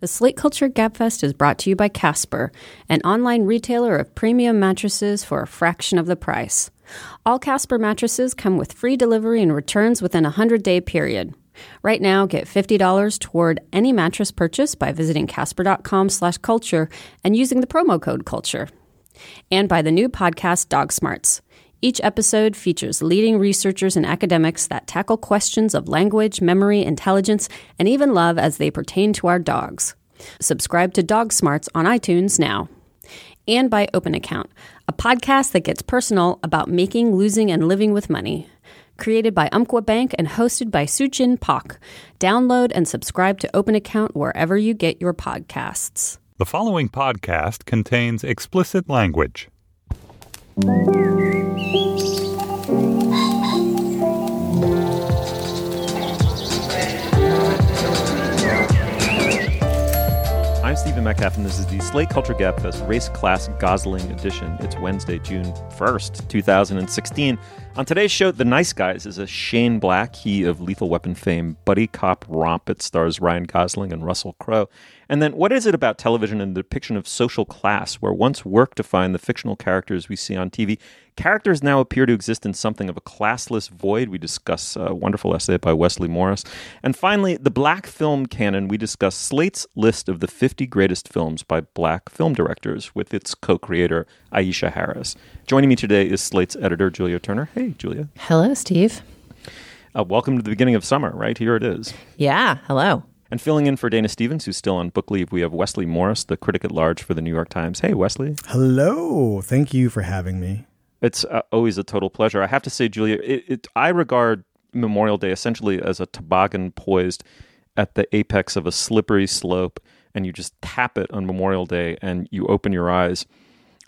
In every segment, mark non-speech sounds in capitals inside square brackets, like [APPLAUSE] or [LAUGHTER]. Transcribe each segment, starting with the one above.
The Slate Culture Gabfest is brought to you by Casper, an online retailer of premium mattresses for a fraction of the price. All Casper mattresses come with free delivery and returns within a 100 day period. Right now, get $50 toward any mattress purchase by visiting casper.com slash culture and using the promo code culture. And by the new podcast Dog Smarts. Each episode features leading researchers and academics that tackle questions of language, memory, intelligence, and even love as they pertain to our dogs. Subscribe to Dog Smarts on iTunes now. And by Open Account, a podcast that gets personal about making, losing, and living with money. Created by Umpqua Bank and hosted by Suchin Pak. Download and subscribe to Open Account wherever you get your podcasts. The following podcast contains explicit language. Stephen Metcalf, and this is the Slate Culture Gabfest Race Class Gosling Edition. It's Wednesday, June 1st, 2016. On today's show, The Nice Guys is a Shane Black, he of Lethal Weapon fame, buddy cop romp. It stars Ryan Gosling and Russell Crowe. And then, what is it about television and the depiction of social class, where once work defined the fictional characters we see on TV, characters now appear to exist in something of a classless void? We discuss a wonderful essay by Wesley Morris. And finally, the black film canon. We discuss Slate's list of the 50 greatest films by black film directors with its co creator, Aisha Harris. Joining me today is Slate's editor, Julia Turner. Hey, Julia. Hello, Steve. Uh, welcome to the beginning of summer, right? Here it is. Yeah, hello. And filling in for Dana Stevens, who's still on book leave, we have Wesley Morris, the critic at large for the New York Times. Hey, Wesley. Hello. Thank you for having me. It's uh, always a total pleasure. I have to say, Julia, it, it, I regard Memorial Day essentially as a toboggan poised at the apex of a slippery slope, and you just tap it on Memorial Day, and you open your eyes.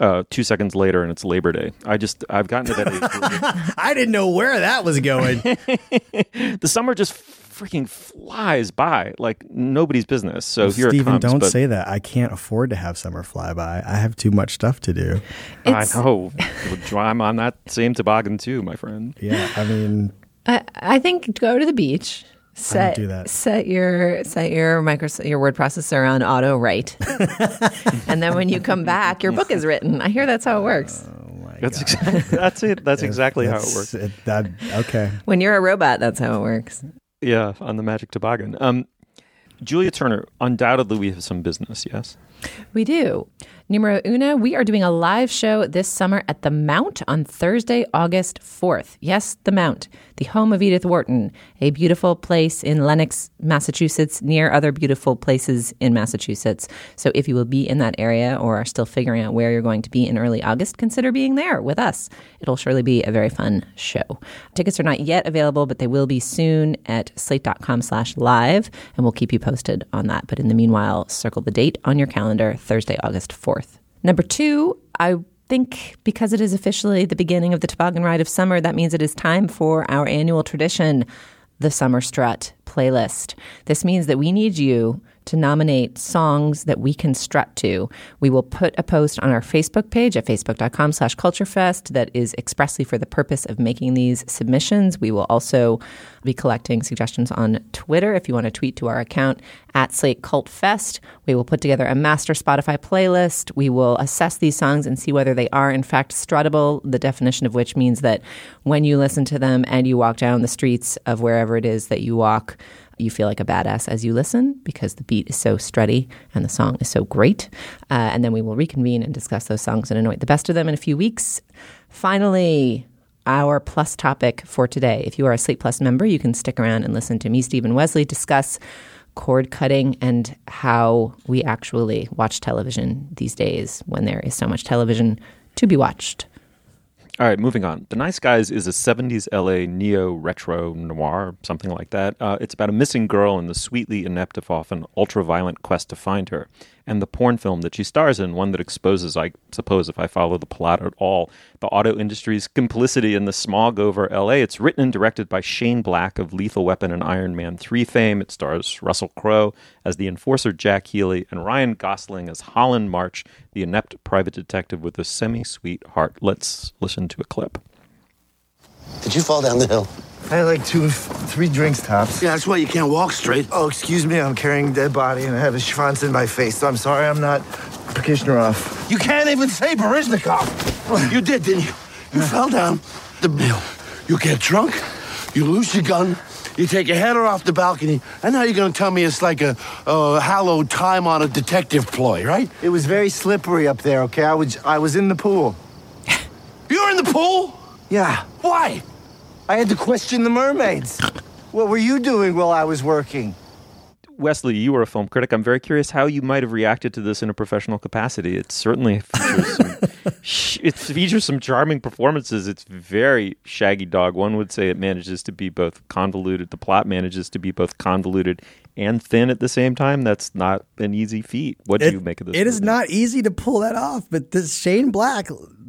Uh, two seconds later, and it's Labor Day. I just I've gotten to that age. [LAUGHS] I didn't know where that was going. [LAUGHS] the summer just freaking flies by like nobody's business. So well, here Stephen, it comes. don't but say that. I can't afford to have summer fly by. I have too much stuff to do. I know. I'm on that same toboggan too, my friend. Yeah, I mean, I, I think go to the beach. Set, do that. set your set your micro your word processor on auto write, [LAUGHS] and then when you come back, your book is written. I hear that's how it works. That's exactly [LAUGHS] that's it. That's exactly how it works. it- that okay. When you're a robot, that's how it works. Yeah, on the magic toboggan. Um, Julia Turner, undoubtedly we have some business. Yes. We do. Numero uno, we are doing a live show this summer at the Mount on Thursday, August 4th. Yes, the Mount, the home of Edith Wharton, a beautiful place in Lenox, Massachusetts, near other beautiful places in Massachusetts. So if you will be in that area or are still figuring out where you're going to be in early August, consider being there with us. It'll surely be a very fun show. Tickets are not yet available, but they will be soon at slate.com slash live, and we'll keep you posted on that. But in the meanwhile, circle the date on your calendar, Thursday, August 4th. Number two, I think because it is officially the beginning of the toboggan ride of summer, that means it is time for our annual tradition, the Summer Strut playlist. This means that we need you to nominate songs that we can strut to. We will put a post on our Facebook page at facebook.com slash culturefest that is expressly for the purpose of making these submissions. We will also be collecting suggestions on Twitter if you want to tweet to our account at Slate Cult Fest. We will put together a master Spotify playlist. We will assess these songs and see whether they are in fact struttable, the definition of which means that when you listen to them and you walk down the streets of wherever it is that you walk, you feel like a badass as you listen because the beat is so strutty and the song is so great. Uh, and then we will reconvene and discuss those songs and anoint the best of them in a few weeks. Finally, our plus topic for today. If you are a Slate Plus member, you can stick around and listen to me, Stephen Wesley, discuss cord cutting and how we actually watch television these days when there is so much television to be watched. All right, moving on. The Nice Guys is a 70s LA neo retro noir, something like that. Uh, it's about a missing girl and the sweetly inept, if often ultra violent quest to find her and the porn film that she stars in, one that exposes, I suppose, if I follow the plot at all, the auto industry's complicity in the smog over LA. It's written and directed by Shane Black of Lethal Weapon and Iron Man 3 fame. It stars Russell Crowe as the enforcer Jack Healy and Ryan Gosling as Holland March, the inept private detective with a semi sweet heart. Let's listen to a clip. Did you fall down the hill? I had like two, three drinks tops. Yeah, that's why you can't walk straight. Oh, excuse me, I'm carrying a dead body and I have a schwanz in my face, so I'm sorry I'm not off. You can't even say Baryshnikov. You did, didn't you? You fell down the hill. You get drunk, you lose your gun, you take your header off the balcony, and now you're gonna tell me it's like a, a hallowed time on a detective ploy, right? It was very slippery up there, okay? I was, I was in the pool. you were in the pool? Yeah. Why? I had to question the mermaids. What were you doing while I was working? Wesley, you were a film critic. I'm very curious how you might have reacted to this in a professional capacity. It certainly features some, [LAUGHS] it features some charming performances. It's very Shaggy Dog. One would say it manages to be both convoluted. The plot manages to be both convoluted and thin at the same time. That's not an easy feat. What do it, you make of this? It movie? is not easy to pull that off. But this Shane Black,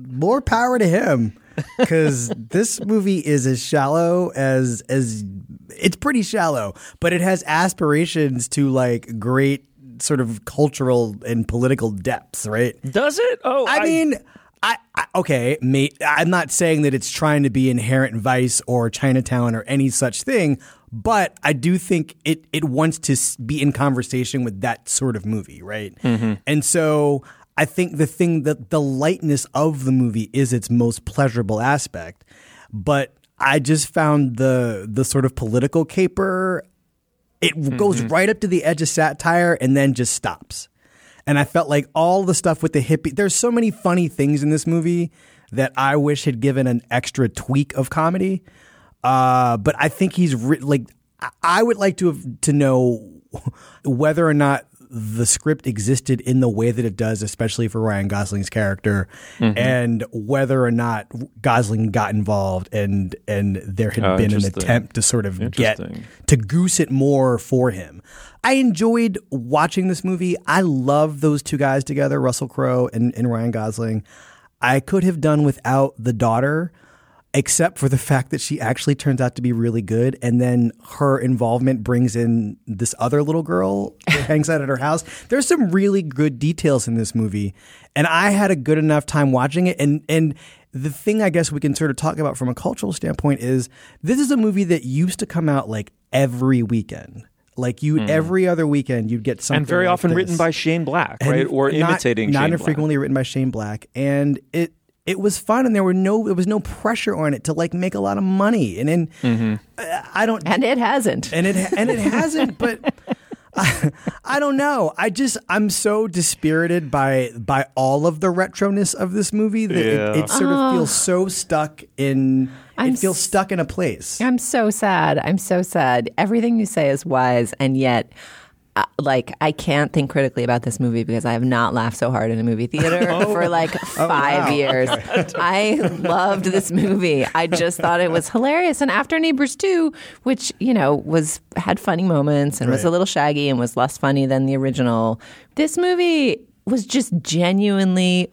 more power to him because this movie is as shallow as as it's pretty shallow, but it has aspirations to like great sort of cultural and political depths, right? Does it? Oh, I, I mean. I, I, okay, mate. I'm not saying that it's trying to be Inherent Vice or Chinatown or any such thing, but I do think it it wants to be in conversation with that sort of movie, right? Mm-hmm. And so I think the thing that the lightness of the movie is its most pleasurable aspect, but I just found the the sort of political caper it mm-hmm. goes right up to the edge of satire and then just stops. And I felt like all the stuff with the hippie there's so many funny things in this movie that I wish had given an extra tweak of comedy. Uh, but I think he's re- like I would like to have, to know whether or not the script existed in the way that it does, especially for Ryan Gosling's character, mm-hmm. and whether or not Gosling got involved and and there had oh, been an attempt to sort of get to goose it more for him. I enjoyed watching this movie. I love those two guys together, Russell Crowe and, and Ryan Gosling. I could have done without the daughter except for the fact that she actually turns out to be really good. And then her involvement brings in this other little girl who [LAUGHS] hangs out at her house. There's some really good details in this movie. And I had a good enough time watching it. And, and, the thing I guess we can sort of talk about from a cultural standpoint is this is a movie that used to come out like every weekend. Like you, mm. every other weekend, you'd get something, and very like often this. written by Shane Black, right, or not, imitating. Not Shane infrequently Black. written by Shane Black, and it it was fun and there were no there was no pressure on it to like make a lot of money. And then mm-hmm. I don't and it hasn't. And it and it hasn't but [LAUGHS] I, I don't know. I just I'm so dispirited by by all of the retroness of this movie that yeah. it, it, sort of feels so stuck in I'm it feels stuck in a place. I'm so sad. I'm so sad. Everything you say is wise and yet uh, like I can't think critically about this movie because I have not laughed so hard in a movie theater [LAUGHS] oh. for like oh, five oh, wow. years. [LAUGHS] [LAUGHS] I loved this movie. I just thought it was hilarious. And after Neighbors 2, which, you know, was had funny moments and right. was a little shaggy and was less funny than the original, this movie was just genuinely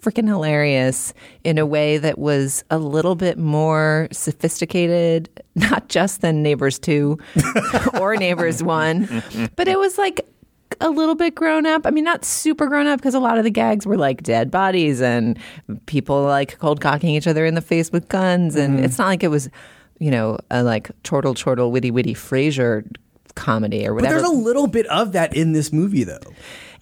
freaking hilarious in a way that was a little bit more sophisticated, [LAUGHS] not just than Neighbors 2 [LAUGHS] or Neighbors 1, but it was like a little bit grown up. I mean, not super grown up because a lot of the gags were like dead bodies and people like cold cocking each other in the face with guns. And mm-hmm. it's not like it was, you know, a like chortle, chortle, witty, witty Frasier comedy or whatever. But there's a little bit of that in this movie, though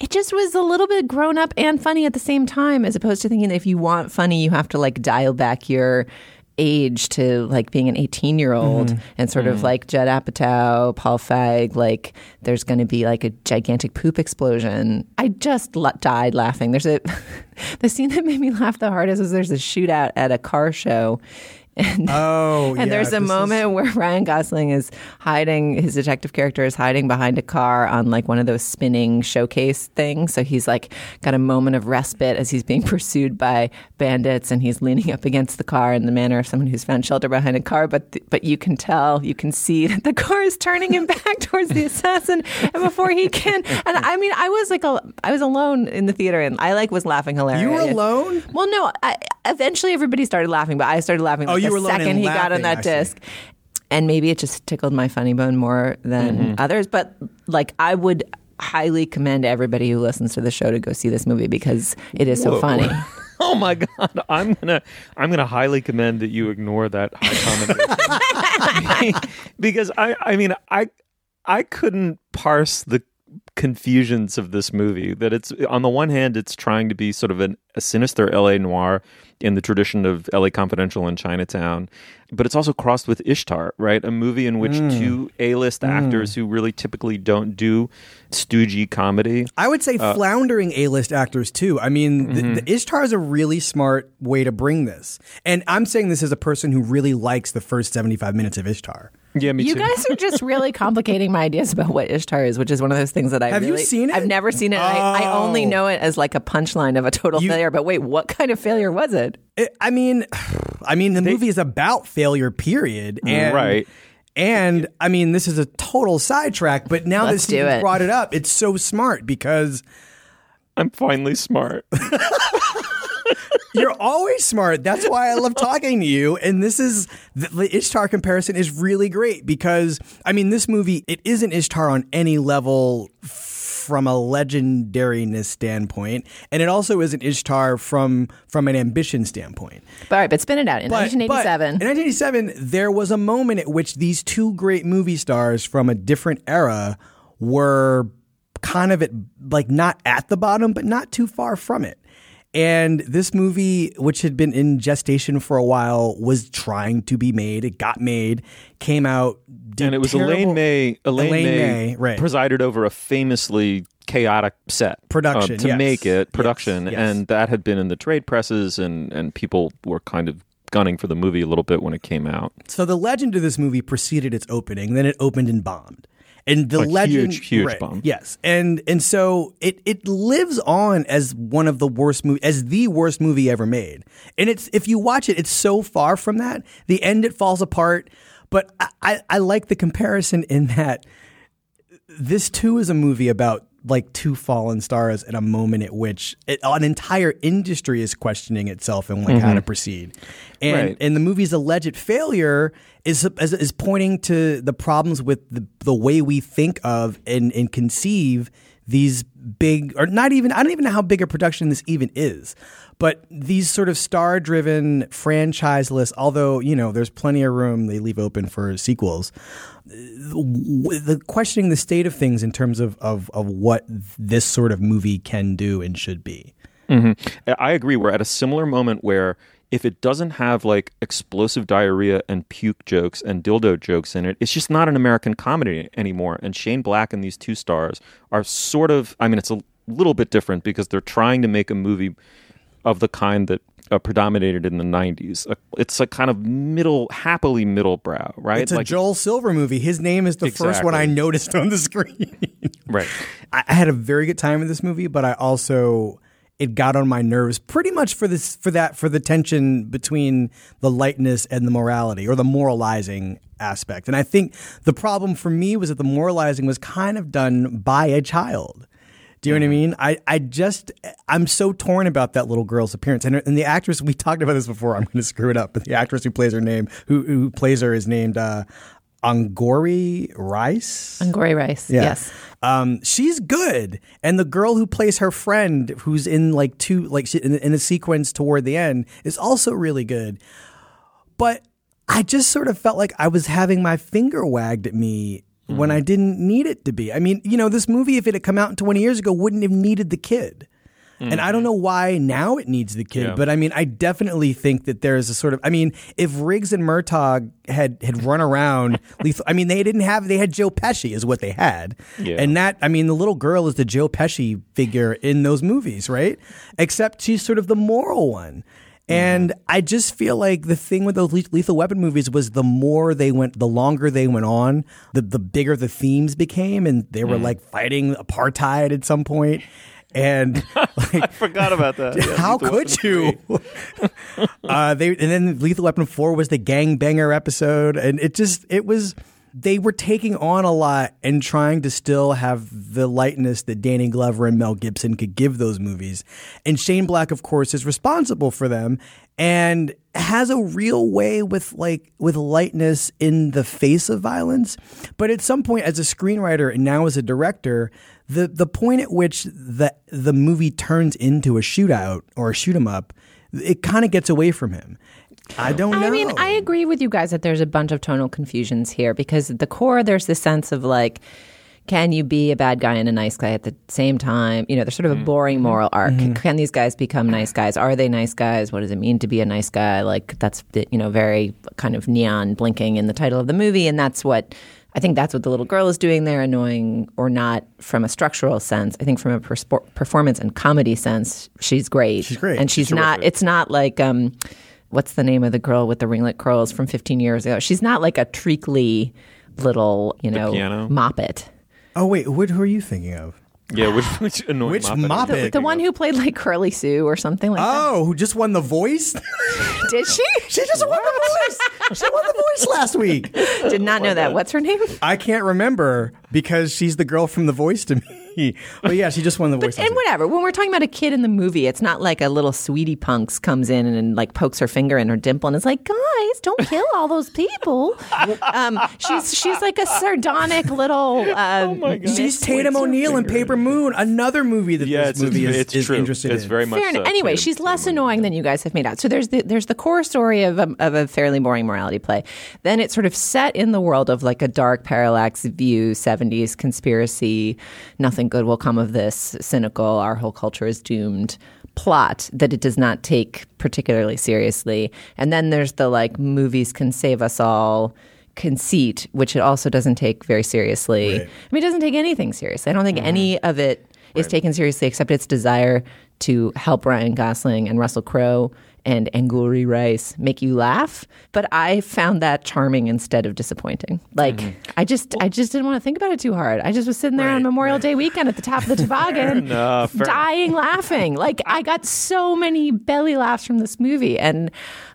it just was a little bit grown up and funny at the same time, as opposed to thinking that if you want funny, you have to like dial back your age to like being an 18 year old Mm-hmm. and sort of like Judd Apatow, Paul Feig, like there's going to be like a gigantic poop explosion. I just l- died laughing. There's a [LAUGHS] the scene that made me laugh the hardest is there's a shootout at a car show. And, [LAUGHS] Oh, [LAUGHS] and yeah, there's a this is- moment where Ryan Gosling is hiding, his detective character is hiding behind a car on like one of those spinning showcase things. So he's like got a moment of respite as he's being [LAUGHS] pursued by bandits and he's leaning up against the car in the manner of someone who's found shelter behind a car. But, th- but you can tell, you can see that the car is turning him back towards the assassin. And before he can, and I mean, I was like, a, I was alone in the theater and I like was laughing hilarious. You were alone? Well, no. I, eventually, everybody started laughing, but I started laughing. Oh, you the second he got on that I see. disc, and maybe it just tickled my funny bone more than Mm-hmm. others. But like, I would highly commend everybody who listens to the show to go see this movie because it is so Whoa. funny. [LAUGHS] Oh my god! I'm gonna I'm gonna highly commend that you ignore that high commendation [LAUGHS] [LAUGHS] because I I mean I I couldn't parse the confusions of this movie. That it's on the one hand it's trying to be sort of an, a sinister L.A. noir in the tradition of L.A. Confidential and Chinatown, but it's also crossed with Ishtar, right? A movie in which hmm. two A-list hmm. actors who really typically don't do stoogey comedy I would say uh, floundering A-list actors too. I mean, the, Mm-hmm. the Ishtar is a really smart way to bring this, and I'm saying this as a person who really likes the first 75 minutes of Ishtar. Yeah, me You too. guys are just really [LAUGHS] complicating my ideas about what Ishtar is, which is one of those things that I Have you seen it? I've never seen it. I, I only Oh. know it as like a punchline of a total You- failure. But wait, what kind of failure was it? It- I mean, [SIGHS] I mean, the movie is about failure. Period. Mm, and, Right. And I mean, this is a total sidetrack, but now Let's that do Stephen it. brought it up, it's so smart because I'm finally smart. [LAUGHS] You're always smart. That's why I love talking to you. And this is the, the Ishtar comparison is really great because I mean, this movie it isn't Ishtar on any level from a legendariness standpoint, and it also isn't Ishtar from from an ambition standpoint. All right, but spin it out. In But- 1987, but in 1987, there was a moment at which these two great movie stars from a different era were kind of at like not at the bottom, but not too far from it. And this movie, which had been in gestation for a while, was trying to be made. It got made, came out, and it was terrible- Elaine May. Elaine, Elaine May, May, right. presided over a famously chaotic set Production, uh, to yes. make it Yes, production, yes. and that had been in the trade presses, and and people were kind of gunning for the movie a little bit when it came out. So the legend of this movie preceded its opening, then it opened and bombed. And the A legend, huge, huge right, bomb. Yes, and and so it it lives on as one of the worst movie, as the worst movie ever made. And it's if you watch it, it's so far from that. The end, it falls apart. But I, I, I like the comparison in that this too is a movie about like two fallen stars at a moment at which it, an entire industry is questioning itself and like how to mm-hmm. proceed. And Right. and the movie's alleged failure is is, is pointing to the problems with the, the way we think of and, and conceive these big or not even I don't even know how big a production this even is. But these sort of star driven franchiseless, although, you know, there's plenty of room they leave open for sequels the questioning the state of things in terms of, of, of what this sort of movie can do and should be. Mm-hmm. I agree. We're at a similar moment where if it doesn't have like explosive diarrhea and puke jokes and dildo jokes in it, it's just not an American comedy anymore. And Shane Black and these two stars are sort of, I mean, it's a little bit different because they're trying to make a movie of the kind that uh, predominated in the 90s. Uh, it's a kind of middle, happily middle brow, right? It's a Joel Silver movie. His name is the first one I noticed on the screen. [LAUGHS] Right. I, I had a very good time with this movie, but I also it got on my nerves pretty much for this for that for the tension between the lightness and the morality or the moralizing aspect. And I think the problem for me was that the moralizing was kind of done by a child. Do you know what I mean? I, I just I'm so torn about that little girl's appearance and, and the actress we talked about this before. I'm going to screw it up, but the actress who plays her name who who plays her is named uh, Angourie Rice. Angourie Rice. Yeah. Yes. Um, she's good, and the girl who plays her friend, who's in like two, like she, in, in a sequence toward the end, is also really good. But I just sort of felt like I was having my finger wagged at me when mm. I didn't need it to be. I mean, you know, this movie, if it had come out 20 years ago, wouldn't have needed the kid. And I don't mm-hmm. know why now it needs the kid, Yeah. but I mean, I definitely think that there's a sort of, I mean, if Riggs and Murtaugh had had run around, [LAUGHS] lethal, I mean, they didn't have, they had Joe Pesci is what they had, Yeah. and that, I mean, the little girl is the Joe Pesci figure in those movies, right? Except she's sort of the moral one. And I just feel like the thing with those Lethal Weapon movies was the more they went, the longer they went on, the the bigger the themes became, and they were like fighting apartheid at some point. And [LAUGHS] like, Forgot about that. [LAUGHS] Yeah, how Lethal could Weapon you? [LAUGHS] uh, they and then Lethal Weapon Four was the gangbanger episode, and it just it was they were taking on a lot and trying to still have the lightness that Danny Glover and Mel Gibson could give those movies. And Shane Black, of course, is responsible for them and has a real way with like with lightness in the face of violence. But at some point, as a screenwriter and now as a director, the the point at which the the movie turns into a shootout or a shoot 'em up, it kind of gets away from him. I don't know. I mean, I agree with you guys that there's a bunch of tonal confusions here because at the core, there's this sense of like, can you be a bad guy and a nice guy at the same time? You know, there's sort of a boring moral arc. Can these guys become nice guys? Are they nice guys? What does it mean to be a nice guy? Like, that's, you know, very kind of neon blinking in the title of the movie. And that's what. I think that's what the little girl is doing there, annoying or not from a structural sense. I think from a perspor- performance and comedy sense, she's great. She's great. And she's, not, it's not like, um, what's the name of the girl with the ringlet curls from 15 years ago? She's not like a treacly little, you know, piano? moppet. oh wait, what, who are you thinking of? Yeah, which [LAUGHS] which annoying Which Moppet? Moppet? The one who played like Curly Sue or something like that. Oh, who just won the voice? [LAUGHS] Did she? she just won the voice. She won the voice last week. Did not oh know that. What's her name? I can't remember because she's the girl from the voice to me. [LAUGHS] But yeah, she just won the voice. last And whatever. When we're talking about a kid in the movie, it's not like a little sweetie punks comes in and, like pokes her finger in her dimple and is like, "Guys, don't kill all those people." [LAUGHS] um, she's she's like a sardonic little. Uh, oh She's Tatum O'Neal in Paper Moon, another movie that Yeah, this it's, movie it's, is, it's is true. interested it's in. very much Fair so. enough. Anyway, Tatum- she's less Tatum annoying than you guys have made out. So there's the there's the core story of a, of a fairly boring morality play. Then it's sort of set in the world of like a dark parallax view, 70s conspiracy, nothing good will come of this, cynical, our whole culture is doomed plot that it does not take particularly seriously. And then there's the like movies can save us all conceit, which it also doesn't take very seriously. I mean, it doesn't take anything seriously. I don't think mm-hmm. any of it is taken seriously except its desire to help Ryan Gosling and Russell Crowe and Angourie Rice make you laugh. But I found that charming instead of disappointing. Like mm-hmm. I just I just didn't want to think about it too hard. I just was sitting there on Memorial Day weekend at the top of the [LAUGHS] toboggan, enough, dying laughing. [LAUGHS] Like I got so many belly laughs from this movie. And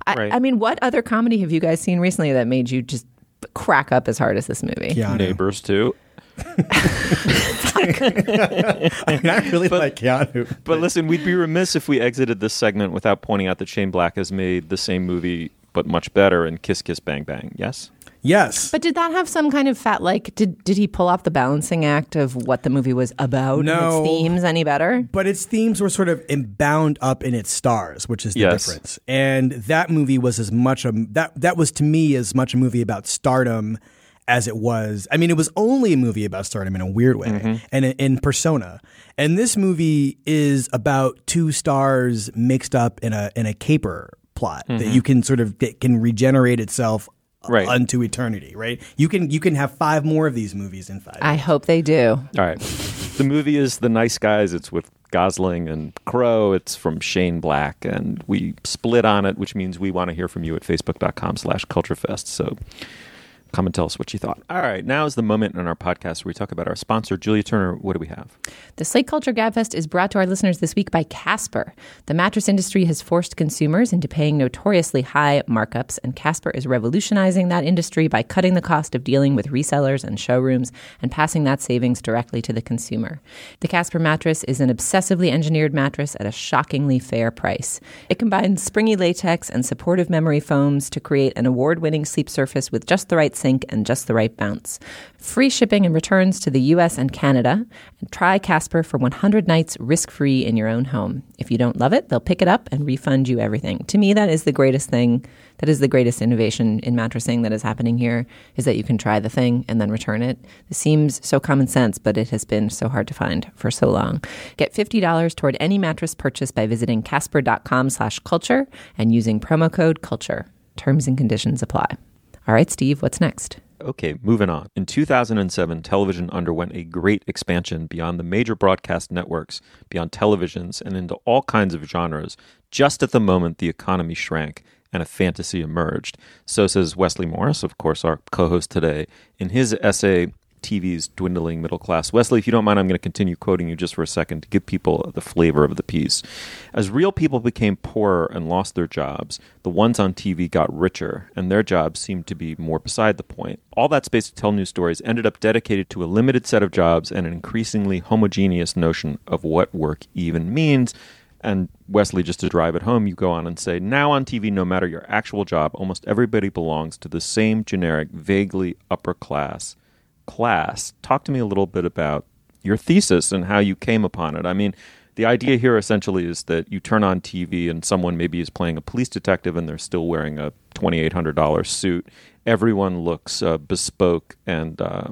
I, Right. I mean, what other comedy have you guys seen recently that made you just crack up as hard as this movie? Keanu. Neighbors too. I mean, [LAUGHS] I really like Keanu. But listen, we'd be remiss if we exited this segment without pointing out that Shane Black has made the same movie but much better in Kiss Kiss Bang Bang. Yes. Yes. But did that have some kind of fat like did did he pull off the balancing act of what the movie was about No. its themes any better? but its themes were sort of bound up in its stars, which is the Yes. difference. And that movie was as much a that that was to me as much a movie about stardom as it was. I mean, it was only a movie about stardom in a weird way, mm-hmm. and in, in persona. And this movie is about two stars mixed up in a in a caper plot that mm-hmm. you can sort of that can regenerate itself Right. unto eternity. Right? You can you can have five more of these movies in five. I hope they do. All right. the movie is The Nice Guys. It's with Gosling and Crowe. It's from Shane Black. And we split on it, which means we want to hear from you at facebook.com slash culturefest. So come and tell us what you thought. All right. Now is the moment in our podcast where we talk about our sponsor, Julia Turner. What do we have? The Slate Culture Gabfest is brought to our listeners this week by Casper. The mattress industry has forced consumers into paying notoriously high markups, and Casper is revolutionizing that industry by cutting the cost of dealing with resellers and showrooms and passing that savings directly to the consumer. The Casper mattress is an obsessively engineered mattress at a shockingly fair price. It combines springy latex and supportive memory foams to create an award winning sleep surface with just the right sink and just the right bounce. Free shipping and returns to the US and Canada. And try Casper for 100 nights risk free in your own home. If you don't love it, they'll pick it up and refund you everything. To me, that is the greatest thing. That is the greatest innovation in mattressing that is happening here is that you can try the thing and then return it. This seems so common sense, but it has been so hard to find for so long. Get $50 toward any mattress purchase by visiting casper.com slash culture and using promo code culture. Terms and conditions apply. All right, Steve, what's next? Okay, moving on. In 2007, television underwent a great expansion beyond the major broadcast networks, beyond televisions, and into all kinds of genres, just at the moment the economy shrank and a fantasy emerged. So says Wesley Morris, of course, our co host today, in his essay, TV's Dwindling Middle Class. Wesley, if you don't mind, I'm going to continue quoting you just for a second to give people the flavor of the piece. As real people became poorer and lost their jobs, the ones on TV got richer, and their jobs seemed to be more beside the point. All that space to tell news stories ended up dedicated to a limited set of jobs and an increasingly homogeneous notion of what work even means. And Wesley, just to drive it home, you go on and say, now on TV, no matter your actual job, almost everybody belongs to the same generic, vaguely upper class class. Talk to me a little bit about your thesis and how you came upon it. I mean, the idea here essentially is that you turn on TV and someone maybe is playing a police detective and they're still wearing a $2,800 suit. Everyone looks uh, bespoke, and uh,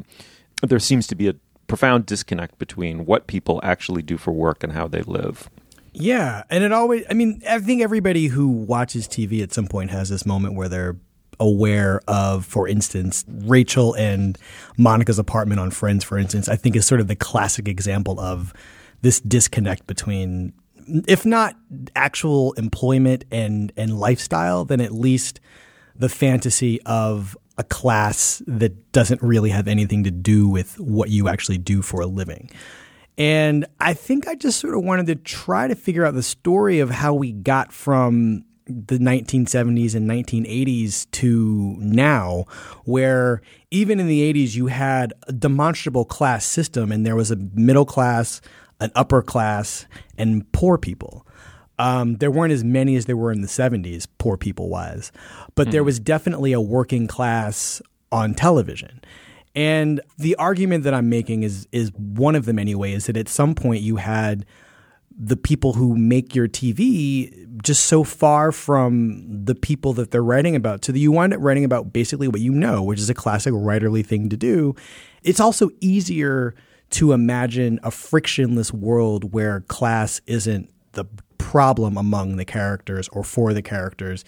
there seems to be a profound disconnect between what people actually do for work and how they live. Yeah, and it always I mean, I think everybody who watches TV at some point has this moment where they're aware of, for instance, Rachel and Monica's apartment on Friends, for instance, I think is sort of the classic example of this disconnect between if not actual employment and and lifestyle, then at least the fantasy of a class that doesn't really have anything to do with what you actually do for a living. And I think I just sort of wanted to try to figure out the story of how we got from the 1970s and 1980s to now, where even in the 80s you had a demonstrable class system and there was a middle class, an upper class, and poor people. Um, there weren't as many as there were in the 70s, poor people wise, but mm-hmm. there was definitely a working class on television. And the argument that I'm making is is one of them anyway, is that at some point you had the people who make your TV just so far from the people that they're writing about. So that you wind up writing about basically what you know, which is a classic writerly thing to do. It's also easier to imagine a frictionless world where class isn't the problem among the characters or for the characters.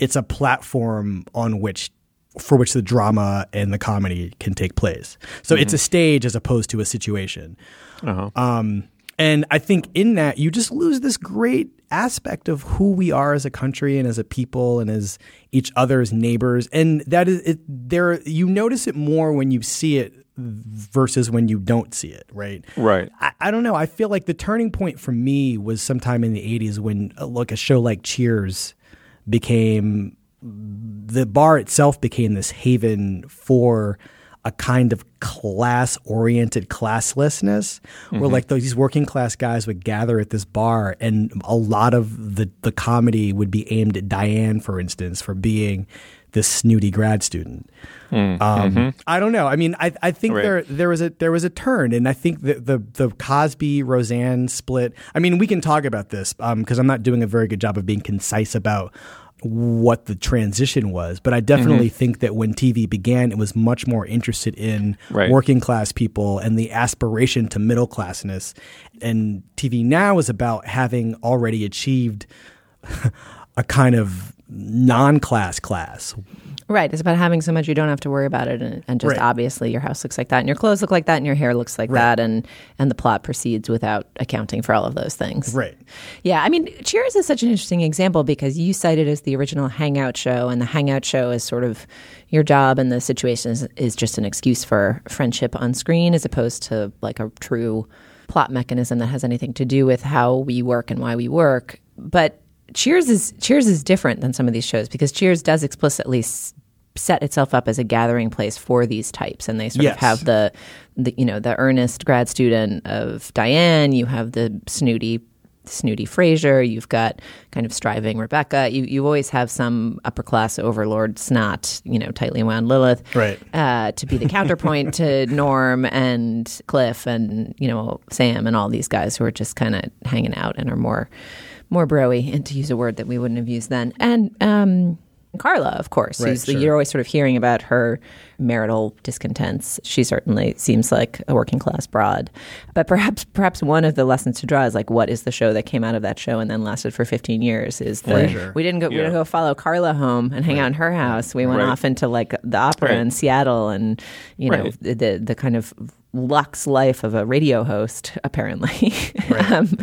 It's a platform on which for which the drama and the comedy can take place. So mm-hmm. it's a stage as opposed to a situation. Uh-huh. Um, and I think in that, you just lose this great aspect of who we are as a country and as a people and as each other's neighbors. And that is, it, there, you notice it more when you see it versus when you don't see it, right? Right. I, I, don't know. I feel like the turning point for me was sometime in the 80s when, uh, look, a show like Cheers became the bar itself became this haven for a kind of class oriented classlessness mm-hmm. where like these working class guys would gather at this bar and a lot of the, the comedy would be aimed at Diane, for instance, for being this snooty grad student. Mm, um, mm-hmm. I don't know. I mean, I, I think right. there there was a there was a turn, and I think the the, the Cosby Roseanne split. I mean, we can talk about this because um, I'm not doing a very good job of being concise about what the transition was, but I definitely mm-hmm. think that when TV began, it was much more interested in right. working class people and the aspiration to middle classness. And TV now is about having already achieved [LAUGHS] a kind of non class class Right. It's about having so much you don't have to worry about it, and, and just right. obviously your house looks like that, and your clothes look like that, and your hair looks like right. that, and and the plot proceeds without accounting for all of those things. Right. Yeah. I mean, Cheers is such an interesting example because you cited it as the original Hangout show, and the Hangout show is sort of your job, and the situation is, is just an excuse for friendship on screen, as opposed to like a true plot mechanism that has anything to do with how we work and why we work. But Cheers is Cheers is different than some of these shows because Cheers does explicitly set itself up as a gathering place for these types and they sort yes. of have the the you know the earnest grad student of Diane you have the snooty snooty Frasier, you've got kind of striving Rebecca. You you always have some upper class overlord snot, you know, tightly wound Lilith, Right. Uh, to be the counterpoint to [LAUGHS] Norm and Cliff and you know Sam and all these guys who are just kind of hanging out and are more more broy, and to use a word that we wouldn't have used then. And um, Carla, of course, Right, who's the, sure. you're always sort of hearing about her marital discontents. She certainly seems like a working class broad. But perhaps perhaps one of the lessons to draw is like what is the show that came out of that show and then lasted for 15 years is the we didn't go we didn't go follow Carla home and hang out in her house. We went Right. off into like the opera Right. in Seattle and you know Right. the, the the kind of lux life of a radio host apparently. [LAUGHS] um,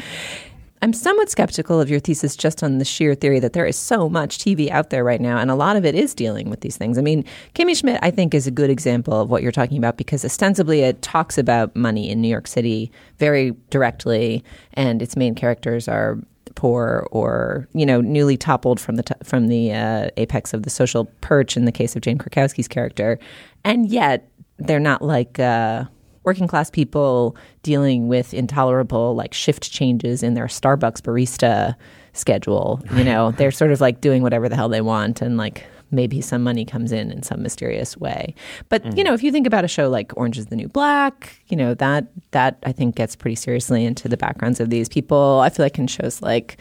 I'm somewhat skeptical of your thesis just on the sheer theory that there is so much TV out there right now, and a lot of it is dealing with these things. I mean, Kimmy Schmidt, I think, is a good example of what you're talking about because ostensibly it talks about money in New York City very directly, and its main characters are poor or you know newly toppled from the t- from the uh, apex of the social perch in the case of Jane Krakowski's character, and yet they're not like. Uh, working class people dealing with intolerable like shift changes in their Starbucks barista schedule. You know, [LAUGHS] they're sort of like doing whatever the hell they want and like maybe some money comes in in some mysterious way. But, you mm. know, if you think about a show like Orange is the New Black, you know, that that I think gets pretty seriously into the backgrounds of these people. I feel like in shows like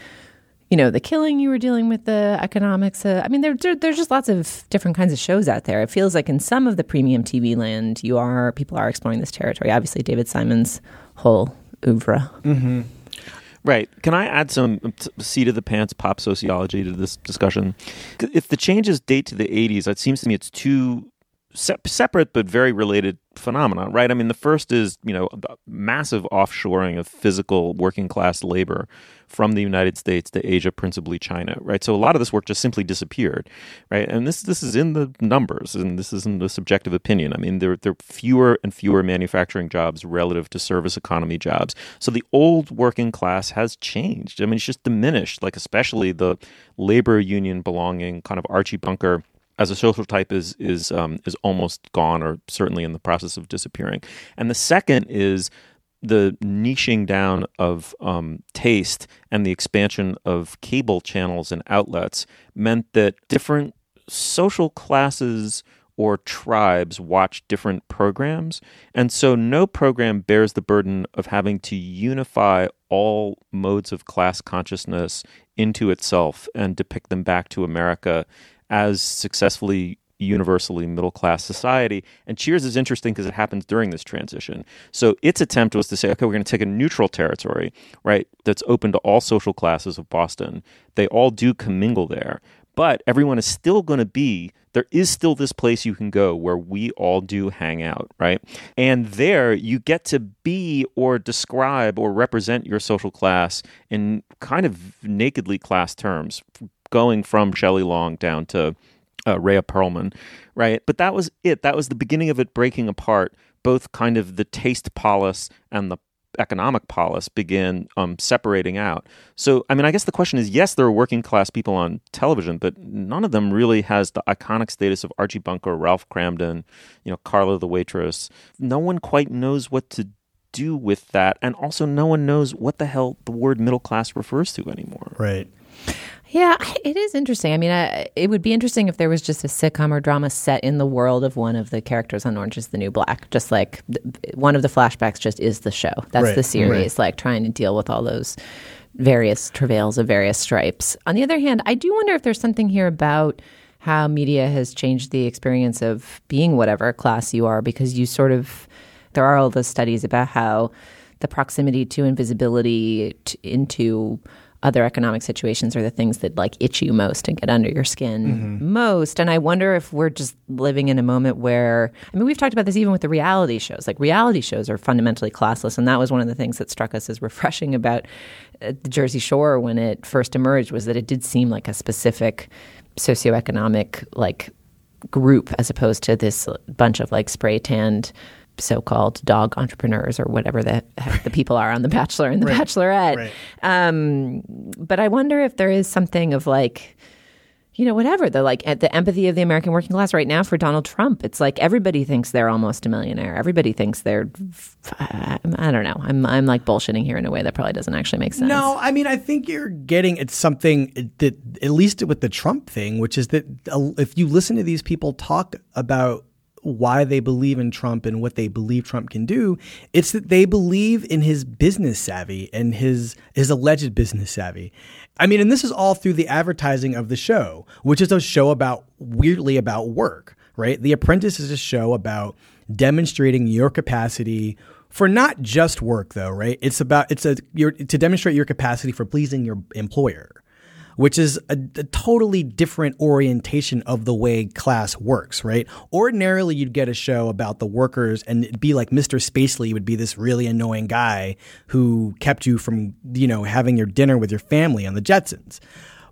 you know, the killing you were dealing with the economics. Uh, I mean, there, there, there's just lots of different kinds of shows out there. It feels like in some of the premium TV land, you are people are exploring this territory. Obviously, David Simon's whole oeuvre. Right. Can I add some seat of the pants pop sociology to this discussion? If the changes date to the 80s, it seems to me it's two sep- separate but very related phenomena, right? I mean, the first is, you know, the massive offshoring of physical working class labor from the United States to Asia, principally China, right? So a lot of this work just simply disappeared, right? And this this is in the numbers, and this isn't a subjective opinion. I mean, there there are fewer and fewer manufacturing jobs relative to service economy jobs. So the old working class has changed. I mean, it's just diminished. Like especially the labor union belonging kind of Archie Bunker as a social type is is um, is almost gone or certainly in the process of disappearing. And the second is the niching down of um, taste and the expansion of cable channels and outlets meant that different social classes or tribes watch different programs. And so no program bears the burden of having to unify all modes of class consciousness into itself and depict them back to America as successfully universally middle class society. And Cheers is interesting because it happens during this transition. So its attempt was to say, okay, we're going to take a neutral territory, right, that's open to all social classes of Boston. They all do commingle there, but everyone is still going to be. There is still this place you can go where we all do hang out, right? And there you get to be or describe or represent your social class in kind of nakedly class terms, going from Shelley Long down to uh, Rhea Perlman, right? But that was it. That was the beginning of it breaking apart. Both kind of the taste polis and the economic polis began um, separating out. So, I mean, I guess the question is yes, there are working class people on television, but none of them really has the iconic status of Archie Bunker, Ralph Kramden, you know, Carla the waitress. No one quite knows what to do with that. And also, no one knows what the hell the word middle class refers to anymore. Right. Yeah, [LAUGHS] it is interesting. I mean, I, it would be interesting if there was just a sitcom or drama set in the world of one of the characters on Orange is the New Black. Just like th- one of the flashbacks just is the show. That's Right, the series, like trying to deal with all those various travails of various stripes. On the other hand, I do wonder if there's something here about how media has changed the experience of being whatever class you are because you sort of there are all those studies about how the proximity to invisibility t- into other economic situations are the things that like itch you most and get under your skin most. And I wonder if we're just living in a moment where, I mean, we've talked about this even with the reality shows. Like reality shows are fundamentally classless. And that was one of the things that struck us as refreshing about uh, the Jersey Shore when it first emerged was that it did seem like a specific socioeconomic like group as opposed to this bunch of like spray tanned so-called dog entrepreneurs or whatever the the people are on The Bachelor and The [LAUGHS] Bachelorette. right. Um, but I wonder if there is something of like, you know, whatever the like the empathy of the American working class right now for Donald Trump. It's like everybody thinks they're almost a millionaire. Everybody thinks they're. I don't know. I'm I'm like bullshitting here in a way that probably doesn't actually make sense. No, I mean I think you're getting at something that at least with the Trump thing, which is that uh, if you listen to these people talk about why they believe in Trump and what they believe Trump can do, it's that they believe in his business savvy and his his alleged business savvy. I mean, and this is all through the advertising of the show, which is a show about weirdly about work, right? The Apprentice is a show about demonstrating your capacity for not just work though, right? It's about it's a your to demonstrate your capacity for pleasing your employer which is a, a, totally different orientation of the way class works, right? Ordinarily, you'd get a show about the workers and it'd be like Mr. Spacely would be this really annoying guy who kept you from, you know, having your dinner with your family on the Jetsons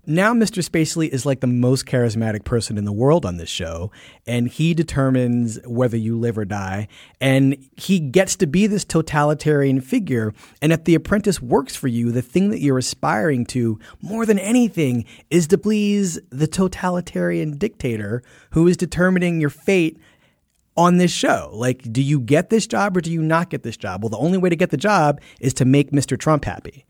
now Mr. Spacely is like the most charismatic person in the world on this show, and he determines whether you live or die. And he gets to be this totalitarian figure. And if The Apprentice works for you, the thing that you're aspiring to more than anything is to please the totalitarian dictator who is determining your fate on this show. Like, do you get this job or do you not get this job? Well, the only way to get the job is to make Mr. Trump happy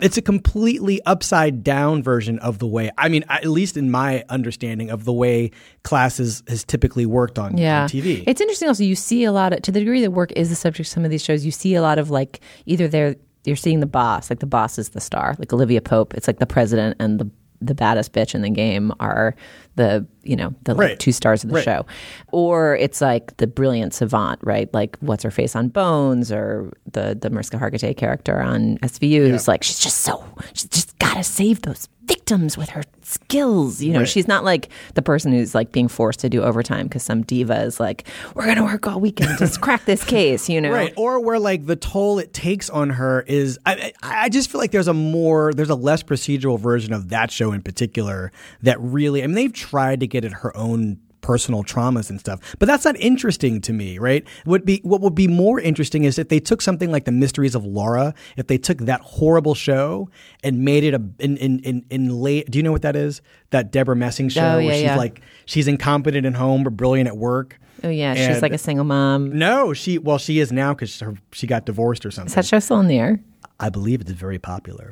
it's a completely upside down version of the way I mean at least in my understanding of the way classes has typically worked on, yeah. on TV. It's interesting also you see a lot of to the degree that work is the subject of some of these shows you see a lot of like either they're you're seeing the boss like the boss is the star like Olivia Pope it's like the president and the the baddest bitch in the game are the you know the like, Right. two stars of the Right. show, or it's like the brilliant savant, right? Like what's her face on Bones, or the the Mariska Hargitay character on SVU, who's like she's just so she's just gotta save those victims with her skills. You know, Right. she's not like the person who's like being forced to do overtime because some diva is like, we're gonna work all weekend to crack this case. You know, Right, or where like the toll it takes on her is, I, I I just feel like there's a more, there's a less procedural version of that show in particular that really, I mean, they've tried to get at her own personal traumas and stuff, but that's not interesting to me, right? Would be what would be more interesting is if they took something like the Mysteries of Laura, if they took that horrible show and made it a in in in, in late. Do you know what that is? That Debra Messing oh, show Oh, where she's yeah. like she's incompetent at home but brilliant at work. Oh yeah, she's like a single mom. No, she well she is now because she got divorced or something. Is that show still in the air? I believe it's very popular.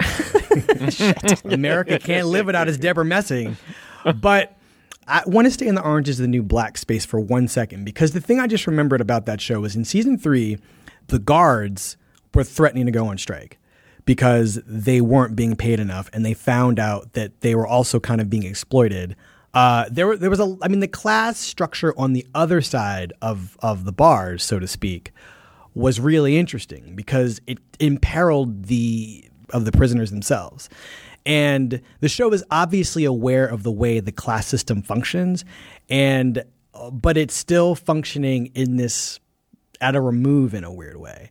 [LAUGHS] America can't live without its Debra Messing. But I want to stay in the orange is the new black space for one second because the thing I just remembered about that show was in season three, the guards were threatening to go on strike because they weren't being paid enough and they found out that they were also kind of being exploited. Uh, there, were, there was a, I mean, the class structure on the other side of, of the bars, so to speak, was really interesting because it imperiled the of the prisoners themselves. And the show is obviously aware of the way the class system functions, and but it's still functioning in this at a remove in a weird way.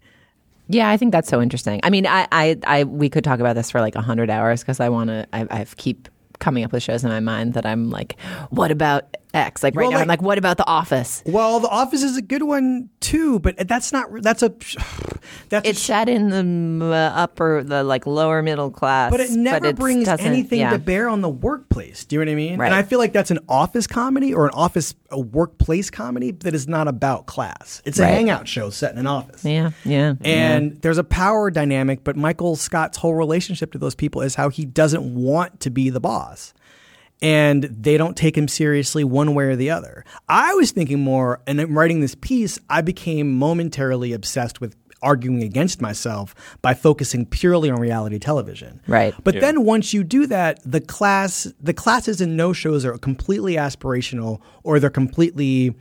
Yeah, I think that's so interesting. I mean, I, I, I we could talk about this for like hundred hours because I want to. I, I keep coming up with shows in my mind that I'm like, what about X? Like right Well, now, I'm like- like, what about The Office? Well, The Office is a good one too, but that's not that's a [SIGHS] that's It's a, set in the uh, upper, the like lower middle class, but it never it brings anything yeah. to bear on the workplace. Do you know what I mean? Right. And I feel like that's an office comedy or an office a workplace comedy that is not about class. It's a Right. hangout show set in an office. Yeah, yeah, And there's a power dynamic, but Michael Scott's whole relationship to those people is how he doesn't want to be the boss. And they don't take him seriously one way or the other. I was thinking more, and in writing this piece, I became momentarily obsessed with arguing against myself by focusing purely on reality television. Right. But then once you do that, the class the classes in no shows are completely aspirational or they're completely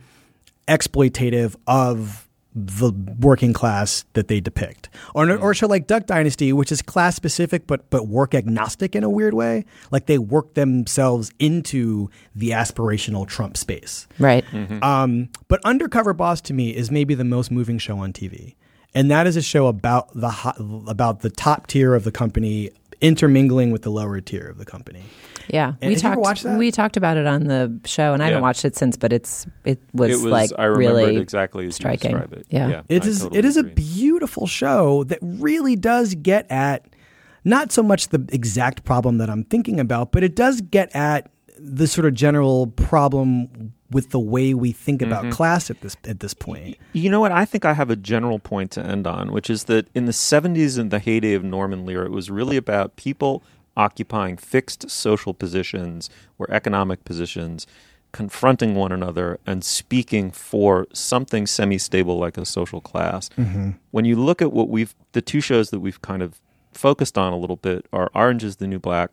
exploitative of the working class that they depict. Or or show like Duck Dynasty, which is class specific but but work agnostic in a weird way. Like they work themselves into the aspirational Trump space. right. Um, but Undercover Boss to me is maybe the most moving show on TV, and that is a show about the ho- about the top tier of the company intermingling with the lower tier of the company. Yeah, And we have you ever talked. that? We talked about it on the show, and I haven't watched it since. But it's it was, it was like I really it exactly as striking. you it. Yeah. yeah It I is totally it is a beautiful show that really does get at not so much the exact problem that I'm thinking about, but it does get at the sort of general problem with the way we think about Mm-hmm. class at this at this point. You know what? I think I have a general point to end on, which is that in the 70s, in the heyday of Norman Lear, it was really about people occupying fixed social positions or economic positions, confronting one another and speaking for something semi stable like a social class. When you look at what we've, the two shows that we've kind of focused on a little bit are Orange is the New Black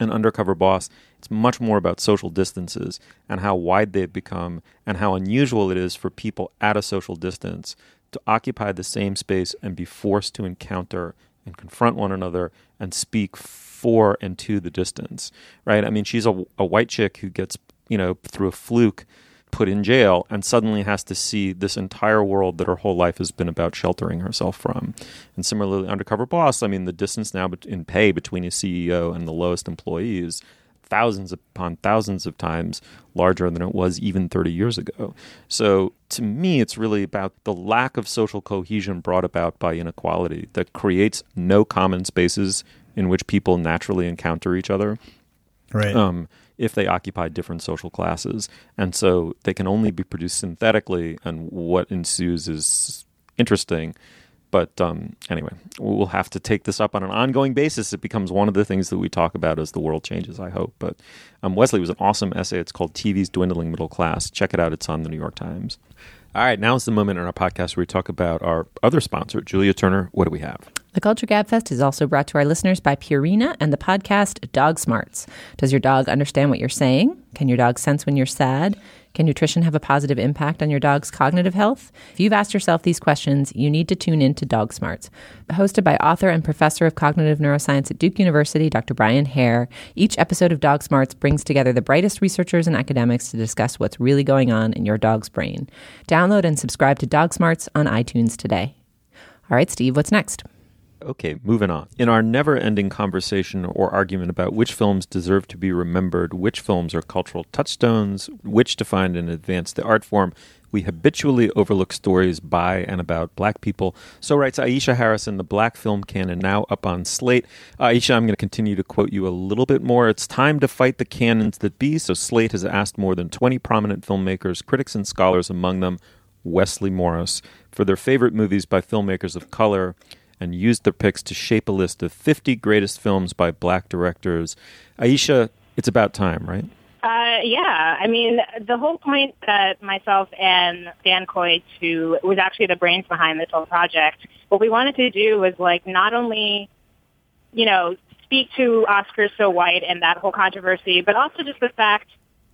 and Undercover Boss, it's much more about social distances and how wide they've become and how unusual it is for people at a social distance to occupy the same space and be forced to encounter and confront one another and speak for and to the distance, right? I mean, she's a, a white chick who gets, you know, through a fluke put in jail and suddenly has to see this entire world that her whole life has been about sheltering herself from. And similarly, Undercover Boss, I mean, the distance now in pay between a CEO and the lowest employee is thousands upon thousands of times larger than it was even 30 years ago. So to me, it's really about the lack of social cohesion brought about by inequality that creates no common spaces in which people naturally encounter each other Right. um, if they occupy different social classes. And so they can only be produced synthetically, and what ensues is interesting. But um, anyway, we'll have to take this up on an ongoing basis. It becomes one of the things that we talk about as the world changes, I hope. But um, Wesley was an awesome essay. It's called TV's Dwindling Middle Class. Check it out. It's on the New York Times. All right, now is the moment in our podcast where we talk about our other sponsor, Julia Turner. What do we have? The Culture Gabfest is also brought to our listeners by Purina and the podcast Dog Smarts. Does your dog understand what you're saying? Can your dog sense when you're sad? Can nutrition have a positive impact on your dog's cognitive health? If you've asked yourself these questions, you need to tune in to Dog Smarts. Hosted by author and professor of cognitive neuroscience at Duke University, Dr. Brian Hare, each episode of Dog Smarts brings together the brightest researchers and academics to discuss what's really going on in your dog's brain. Download and subscribe to Dog Smarts on iTunes today. All right, Steve, what's next? Okay, moving on. In our never ending conversation or argument about which films deserve to be remembered, which films are cultural touchstones, which define and advance the art form, we habitually overlook stories by and about black people. So writes Aisha Harris in, the black film canon, now up on Slate. Aisha, I'm going to continue to quote you a little bit more. It's time to fight the canons that be. So Slate has asked more than 20 prominent filmmakers, critics, and scholars, among them Wesley Morris, for their favorite movies by filmmakers of color and used their picks to shape a list of 50 greatest films by black directors. Aisha, it's about time, right? Uh, yeah, I mean, the whole point that myself and Dan Kois, who was actually the brains behind this whole project, what we wanted to do was like not only, you know, speak to Oscars so white and that whole controversy, but also just the fact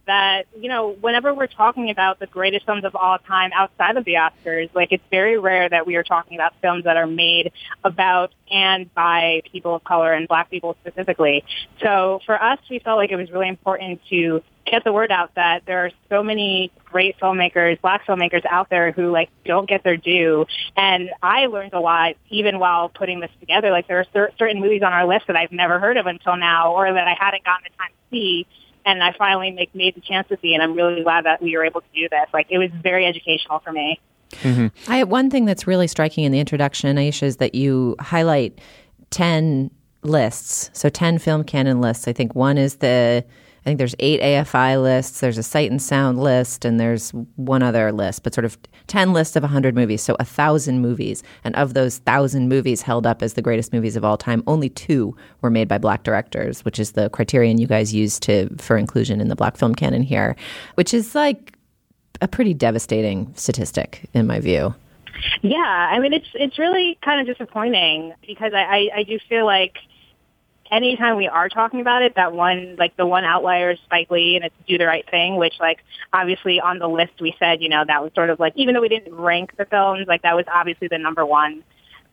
that, you know, whenever we're talking about the greatest films of all time outside of the Oscars, like it's very rare that we are talking about films that are made about and by people of color and black people specifically. So for us, we felt like it was really important to get the word out that there are so many great filmmakers, black filmmakers out there who like don't get their due. And I learned a lot even while putting this together. Like there are cer- certain movies on our list that I've never heard of until now or that I hadn't gotten the time to see and I finally make, made the chance to see, and I'm really glad that we were able to do this. Like, it was very educational for me. Mm-hmm. I one thing that's really striking in the introduction, Aisha, is that you highlight ten lists. So ten film canon lists. I think one is the I think there's eight AFI lists, there's a sight and sound list, and there's one other list, but sort of ten lists of hundred movies, so a thousand movies. And of those thousand movies held up as the greatest movies of all time, only two were made by black directors, which is the criterion you guys use to for inclusion in the black film canon here. Which is like a pretty devastating statistic in my view. Yeah, I mean, it's it's really kind of disappointing because I, I, I do feel like anytime we are talking about it, that one, like the one outlier is Spike Lee and it's Do the Right Thing, which like obviously on the list we said, you know, that was sort of like, even though we didn't rank the films, like that was obviously the number one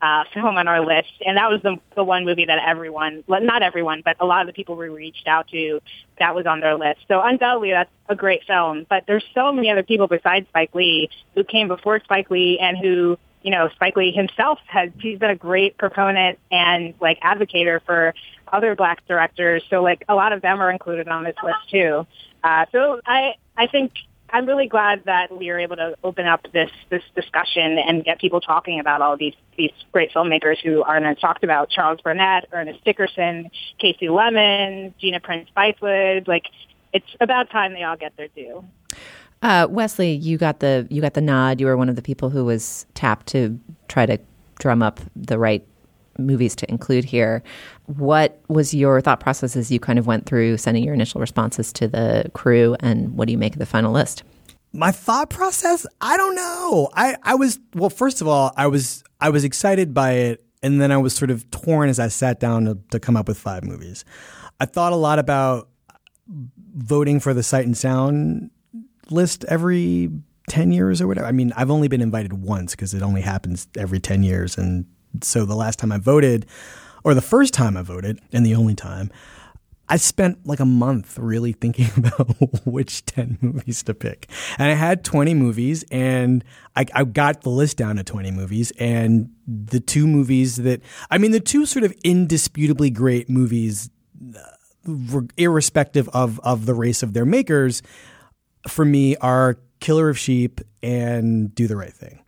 uh, film on our list. And that was the, the one movie that everyone, well, not everyone, but a lot of the people we reached out to, that was on their list. So undoubtedly that's a great film, but there's so many other people besides Spike Lee who came before Spike Lee and who you know, Spike Lee himself has, he's been a great proponent and like advocator for other black directors. So like a lot of them are included on this list too. Uh, so I, I think I'm really glad that we are able to open up this, this discussion and get people talking about all these, these great filmmakers who aren't talked about. Charles Burnett, Ernest Dickerson, Kasi Lemmons, Gina Prince Bythewood, like it's about time they all get their due. Uh, Wesley, you got the you got the nod. You were one of the people who was tapped to try to drum up the right movies to include here. What was your thought process as you kind of went through sending your initial responses to the crew, and what do you make of the final list? My thought process, I don't know. I, I was well. First of all, I was I was excited by it, and then I was sort of torn as I sat down to, to come up with five movies. I thought a lot about voting for the Sight and Sound list every 10 years or whatever. I mean, I've only been invited once because it only happens every 10 years. And so the last time I voted, or the first time I voted, and the only time, I spent like a month really [LAUGHS] thinking about [LAUGHS] which 10 movies to pick. And I had 20 movies, and I, I, got the list down to 20 movies. And the two movies that, I mean, the two sort of indisputably great movies, uh, irrespective of, of the race of their makers, for me are Killer of Sheep and Do the Right Thing.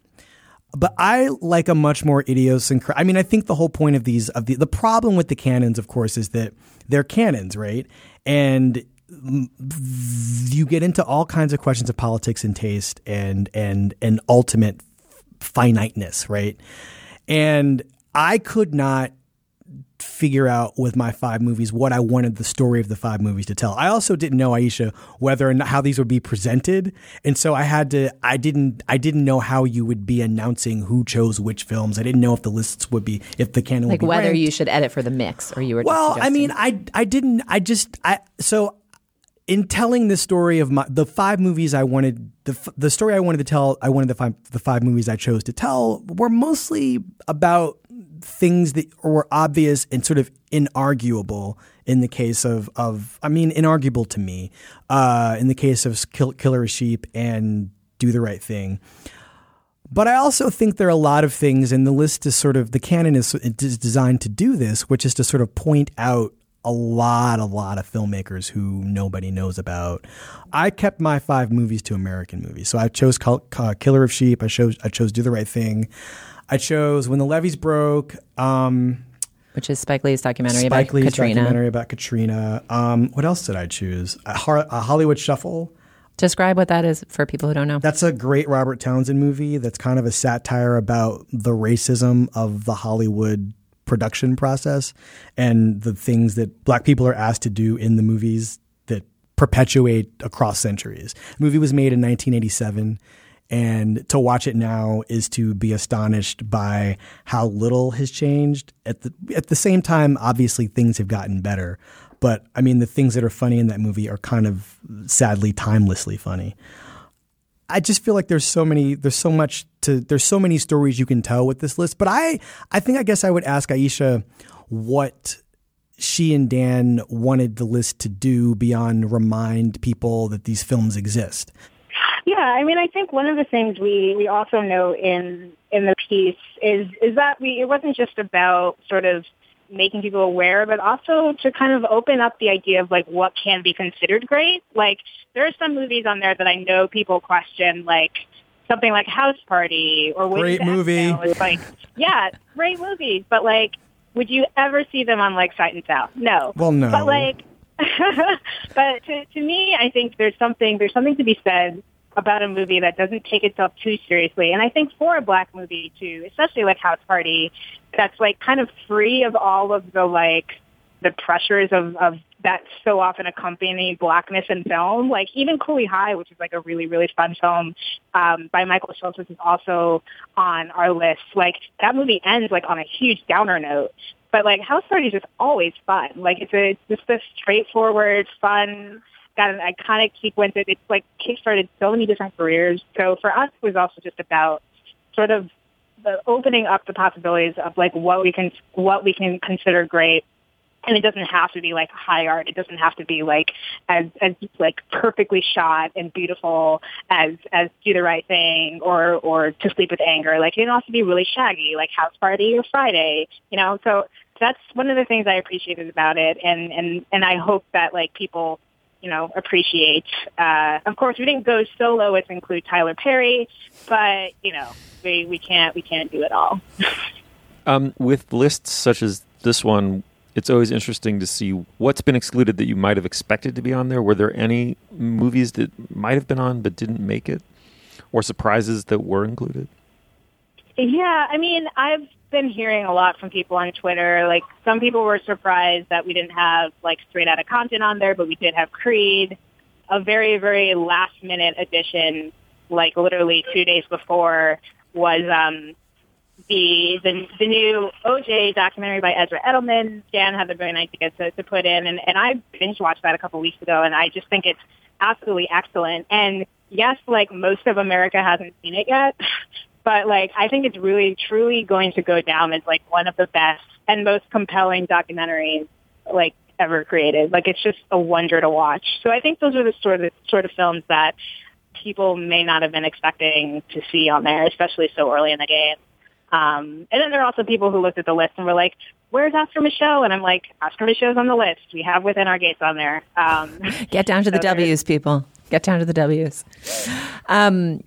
But I like a much more idiosyncratic. I mean, I think the whole point of these of the the problem with the canons, of course, is that they're canons, right? And you get into all kinds of questions of politics and taste and and and ultimate finiteness, right? And I could not figure out with my five movies what I wanted the story of the five movies to tell. I also didn't know Aisha whether and how these would be presented, and so I had to. I didn't. I didn't know how you would be announcing who chose which films. I didn't know if the lists would be if the canon like whether ranked. you should edit for the mix or you were. Well, I mean, I I didn't. I just I so in telling the story of my the five movies I wanted the the story I wanted to tell I wanted the five the five movies I chose to tell were mostly about things that were obvious and sort of inarguable in the case of, of I mean, inarguable to me, uh, in the case of Kill, Killer of Sheep and Do the Right Thing. But I also think there are a lot of things, and the list is sort of the canon is, is designed to do this, which is to sort of point out a lot, a lot of filmmakers who nobody knows about. I kept my five movies to American movies, so I chose Killer of Sheep. I chose I chose Do the Right Thing. I chose When the Levees Broke. Um, which is Spike Lee's documentary Spike about Lee's Katrina. documentary about Katrina. Um, what else did I choose? A, a, Hollywood Shuffle. Describe what that is for people who don't know. That's a great Robert Townsend movie. That's kind of a satire about the racism of the Hollywood production process and the things that black people are asked to do in the movies that perpetuate across centuries. The movie was made in 1987. And to watch it now is to be astonished by how little has changed. At the at the same time, obviously things have gotten better. But I mean, the things that are funny in that movie are kind of sadly timelessly funny. I just feel like there's so many, there's so much to, there's so many stories you can tell with this list. But I, I think I guess I would ask Aisha what she and Dan wanted the list to do beyond remind people that these films exist. Yeah, I mean, I think one of the things we, we also know in in the piece is is that we it wasn't just about sort of making people aware, but also to kind of open up the idea of like what can be considered great. Like there are some movies on there that I know people question, like something like House Party or Great movie. Like, yeah, great movies, but like, would you ever see them on like Sight and Sound? No. Well, no. But like, [LAUGHS] but to, to me, I think there's something there's something to be said about a movie that doesn't take itself too seriously. And I think for a black movie too, especially like House Party, that's like kind of free of all of the like the pressures of, of that so often accompany blackness in film. Like even Cooley High, which is like a really, really fun film um, by Michael Schultz, which is also on our list. Like that movie ends like on a huge downer note. But like House Party is just always fun. Like it's a it's just a straightforward, fun got an iconic sequence. It, it's like kickstarted so many different careers. So for us, it was also just about sort of the opening up the possibilities of like what we can what we can consider great. And it doesn't have to be like high art. It doesn't have to be like as as like perfectly shot and beautiful as as Do the Right Thing or or To Sleep with Anger. Like it can also be really shaggy, like House Party or Friday. You know, so that's one of the things I appreciated about it, and and and I hope that like people you know, appreciate. Uh, of course, we didn't go solo as include Tyler Perry, but you know, we, we can't we can't do it all. [LAUGHS] um, with lists such as this one, it's always interesting to see what's been excluded that you might have expected to be on there. Were there any movies that might have been on but didn't make it, or surprises that were included? Yeah, I mean, I've been hearing a lot from people on Twitter. Like, some people were surprised that we didn't have like Straight Outta Compton on there, but we did have Creed, a very, very last minute addition, like literally two days before was um, the, the the new OJ documentary by Ezra Edelman. Dan had the very nice idea to, to put in, and, and I binge watched that a couple weeks ago, and I just think it's absolutely excellent. And yes, like most of America hasn't seen it yet, [LAUGHS] but like I think it's really truly going to go down as like one of the best and most compelling documentaries like ever created. Like it's just a wonder to watch. So I think those are the sort of sort of films that people may not have been expecting to see on there, especially so early in the game. Um, and then there are also people who looked at the list and were like, "Where's Oscar Micheaux?" And I'm like, "Oscar Micheaux's on the list. We have within our gates on there." Um, [LAUGHS] Get down to the so there's- W's, people. Get down to the W's. Um,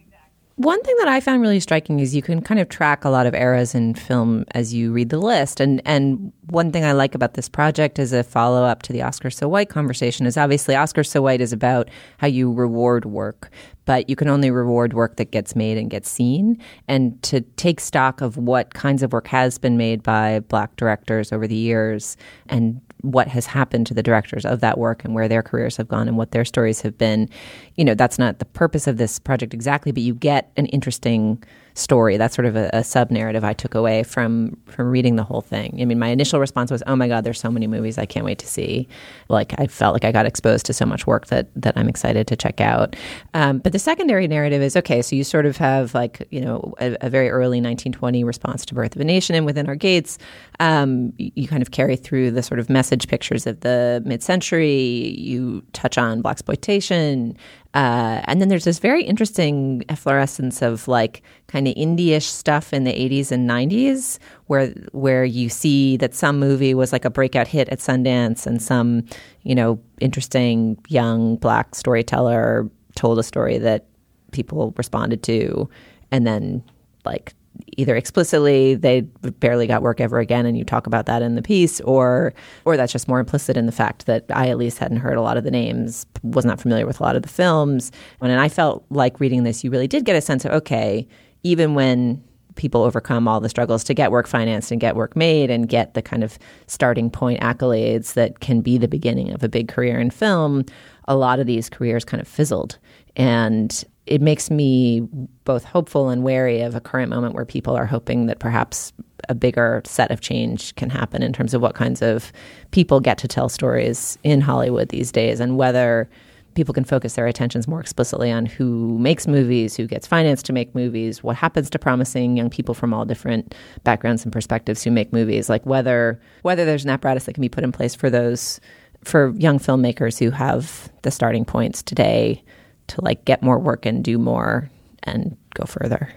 one thing that I found really striking is you can kind of track a lot of eras in film as you read the list. And and one thing I like about this project as a follow up to the Oscar So White conversation is obviously Oscar So White is about how you reward work, but you can only reward work that gets made and gets seen. And to take stock of what kinds of work has been made by black directors over the years and what has happened to the directors of that work and where their careers have gone and what their stories have been. You know, that's not the purpose of this project exactly, but you get an interesting story. That's sort of a, a sub narrative I took away from from reading the whole thing. I mean, my initial response was, "Oh my God, there's so many movies I can't wait to see." Like I felt like I got exposed to so much work that that I'm excited to check out. Um, but the secondary narrative is okay. So you sort of have like you know a, a very early 1920 response to Birth of a Nation and Within Our Gates. Um, you, kind of carry through the sort of message pictures of the mid-century. You touch on blaxploitation. Uh, and then there's this very interesting efflorescence of like kind of indie-ish stuff in the 80s and 90s where where you see that some movie was like a breakout hit at Sundance and some, you know, interesting young black storyteller told a story that people responded to and then like either explicitly they barely got work ever again and you talk about that in the piece or or that's just more implicit in the fact that I at least hadn't heard a lot of the names was not familiar with a lot of the films. And I felt like reading this you really did get a sense of okay even when people overcome all the struggles to get work financed and get work made and get the kind of starting point accolades that can be the beginning of a big career in film a lot of these careers kind of fizzled. And it makes me both hopeful and wary of a current moment where people are hoping that perhaps a bigger set of change can happen in terms of what kinds of people get to tell stories in Hollywood these days and whether people can focus their attentions more explicitly on who makes movies, who gets financed to make movies, what happens to promising young people from all different backgrounds and perspectives who make movies, like whether whether there's an apparatus that can be put in place for those for young filmmakers who have the starting points today to like get more work and do more and go further.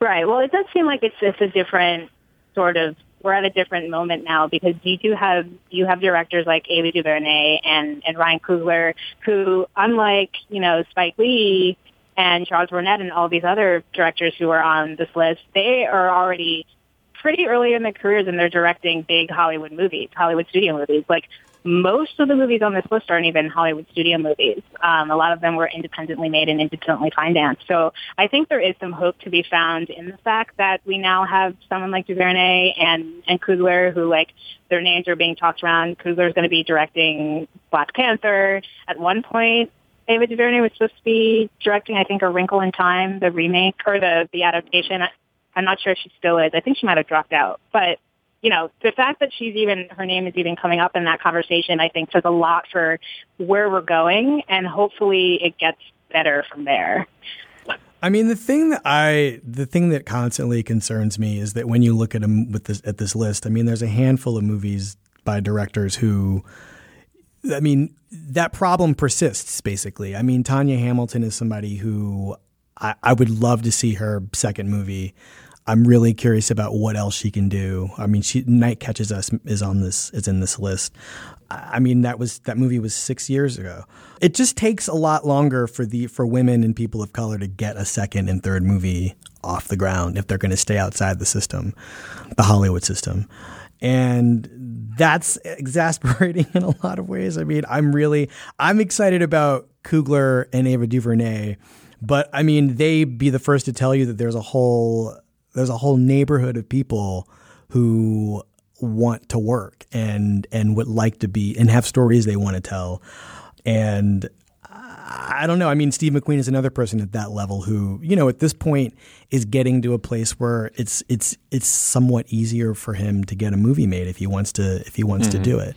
Right. Well, it does seem like it's just a different sort of. We're at a different moment now because you do have you have directors like Ava DuVernay and and Ryan Coogler who, unlike you know Spike Lee and Charles Burnett and all these other directors who are on this list, they are already pretty early in their careers and they're directing big Hollywood movies, Hollywood studio movies. Like most of the movies on this list aren't even Hollywood studio movies. Um, a lot of them were independently made and independently financed. So I think there is some hope to be found in the fact that we now have someone like DuVernay and, and Coogler who like their names are being talked around. Coogler is going to be directing Black Panther. At one point, Ava DuVernay was supposed to be directing, I think, A Wrinkle in Time, the remake or the, the adaptation. I'm not sure if she still is. I think she might have dropped out. But you know, the fact that she's even, her name is even coming up in that conversation, I think says a lot for where we're going and hopefully it gets better from there. I mean, the thing that I, the thing that constantly concerns me is that when you look at them with this at this list, I mean, there's a handful of movies by directors who, I mean, that problem persists. Basically, I mean, Tanya Hamilton is somebody who I, I would love to see her second movie. I'm really curious about what else she can do. I mean, she Night Catches Us is on this is in this list. I mean, that was that movie was six years ago. It just takes a lot longer for the for women and people of color to get a second and third movie off the ground if they're going to stay outside the system, the Hollywood system. and that's exasperating [LAUGHS] in a lot of ways. I mean, I'm really I'm excited about Coogler and Ava DuVernay, but I mean, they be the first to tell you that there's a whole there's a whole neighborhood of people who want to work and and would like to be and have stories they want to tell. And I don't know. I mean, Steve McQueen is another person at that level who, you know, at this point is getting to a place where it's it's it's somewhat easier for him to get a movie made if he wants to if he wants mm-hmm. to do it.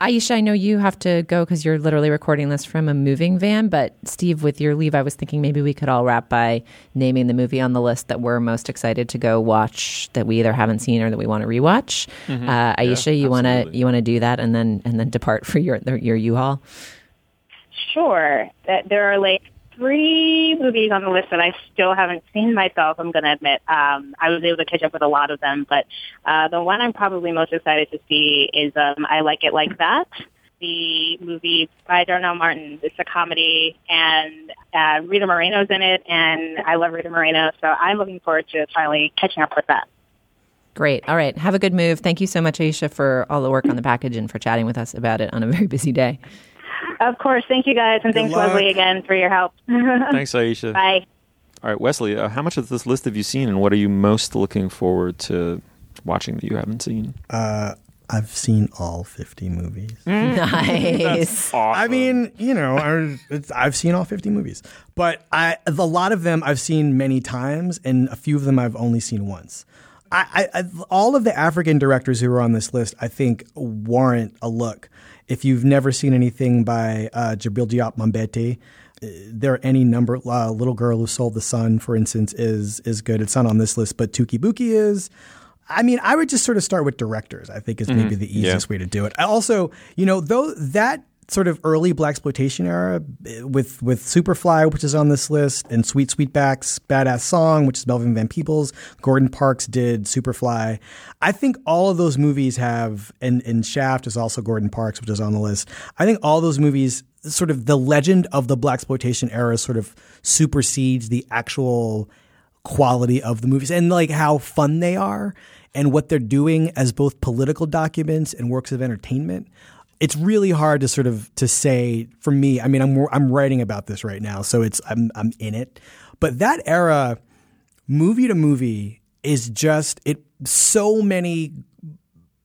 Aisha, I know you have to go because you're literally recording this from a moving van. But Steve, with your leave, I was thinking maybe we could all wrap by naming the movie on the list that we're most excited to go watch that we either haven't seen or that we want to rewatch. Mm-hmm. Uh, Aisha, yeah, you want to you want to do that and then and then depart for your your U-Haul. Sure, that there are like three movies on the list that I still haven't seen myself. I'm going to admit um, I was able to catch up with a lot of them, but uh, the one I'm probably most excited to see is um, I Like It Like That. The movie by Darnell Martin. It's a comedy, and uh, Rita Moreno's in it, and I love Rita Moreno, so I'm looking forward to finally catching up with that. Great. All right. Have a good move. Thank you so much, Aisha, for all the work on the package and for chatting with us about it on a very busy day. Of course. Thank you guys. And Good thanks, luck. Leslie, again for your help. [LAUGHS] thanks, Aisha. Bye. All right, Wesley, uh, how much of this list have you seen, and what are you most looking forward to watching that you haven't seen? Uh, I've seen all 50 movies. [LAUGHS] Nice. awesome. I mean, you know, I've seen all 50 movies, but I, a lot of them I've seen many times, and a few of them I've only seen once. I, I, all of the African directors who are on this list, I think, warrant a look if you've never seen anything by uh, Djibril Diop Mambéty, uh, there are any number. Uh, Little Girl Who Sold the Sun, for instance, is is good. It's not on this list, but Touki Bouki is. I mean, I would just sort of start with directors. I think is maybe mm-hmm. the easiest yeah. way to do it. I also, you know, though that sort of early blaxploitation era eh, with with Superfly, which is on this list, and Sweet Sweetback's Badass Song, which is Melvin Van Peebles. Gordon Parks did Superfly. I think all of those movies have, and, and Shaft is also Gordon Parks, which is on the list. I think all those movies, sort of the legend of the blaxploitation era, sort of supersedes the actual quality of the movies and like how fun they are and what they're doing as both political documents and works of entertainment it's really hard to sort of to say for me. I mean, I'm I'm writing about this right now, so it's I'm I'm in it. But that era, movie to movie, is just it. So many,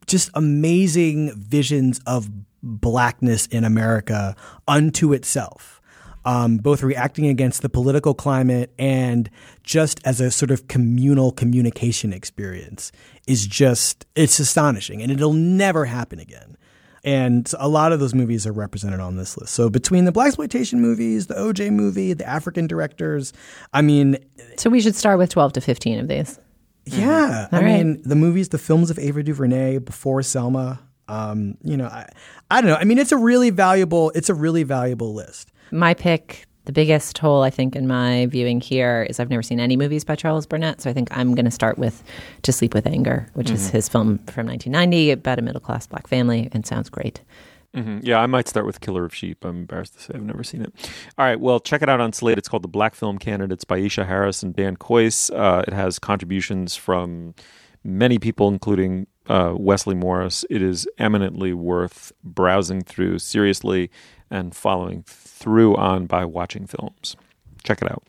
just amazing visions of blackness in America unto itself. Um, both reacting against the political climate and just as a sort of communal communication experience is just it's astonishing and it'll never happen again and a lot of those movies are represented on this list. So between the blaxploitation movies, the OJ movie, the African directors, I mean, so we should start with twelve to fifteen of these. Yeah, mm-hmm. I right. mean the movies, the films of Ava DuVernay before Selma. Um, you know, I, I don't know. I mean, it's a really valuable. It's a really valuable list. My pick the biggest hole, I think, in my viewing here is I've never seen any movies by Charles Burnett. So I think I'm going to start with To Sleep with Anger, which mm-hmm. is his film from 1990 about a middle class black family and sounds great. Mm-hmm. Yeah, I might start with Killer of Sheep. I'm embarrassed to say I've never seen it. All right, well, check it out on Slate. It's called The Black Film Candidates by Aisha Harris and Dan Kois. Uh, it has contributions from many people, including uh, Wesley Morris. It is eminently worth browsing through seriously and following through on by watching films. Check it out.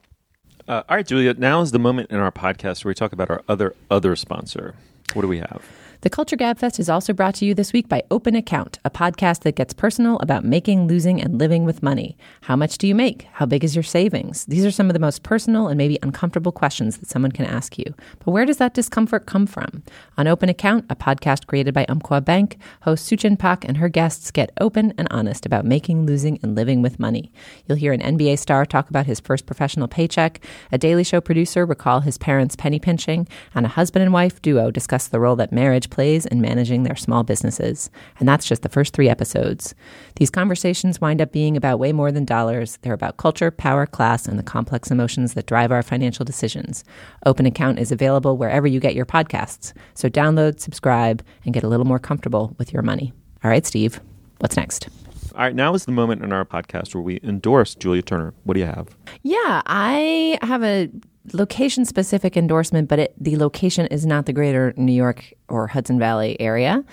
Uh, all right, Julia. Now is the moment in our podcast where we talk about our other other sponsor. What do we have? The Culture Gabfest is also brought to you this week by Open Account, a podcast that gets personal about making, losing, and living with money. How much do you make? How big is your savings? These are some of the most personal and maybe uncomfortable questions that someone can ask you. But where does that discomfort come from? On Open Account, a podcast created by Umpqua Bank, host Suchin Pak and her guests get open and honest about making, losing, and living with money. You'll hear an NBA star talk about his first professional paycheck, a Daily Show producer recall his parents' penny pinching, and a husband and wife duo discuss the role that marriage plays in managing their small businesses. And that's just the first three episodes. These conversations wind up being about way more than dollars. They're about culture, power, class, and the complex emotions that drive our financial decisions. Open Account is available wherever you get your podcasts. So download, subscribe, and get a little more comfortable with your money. All right, Steve, what's next? All right, now is the moment in our podcast where we endorse Julia Turner. What do you have? Yeah, I have a location specific endorsement, but it, the location is not the greater New York or Hudson Valley area.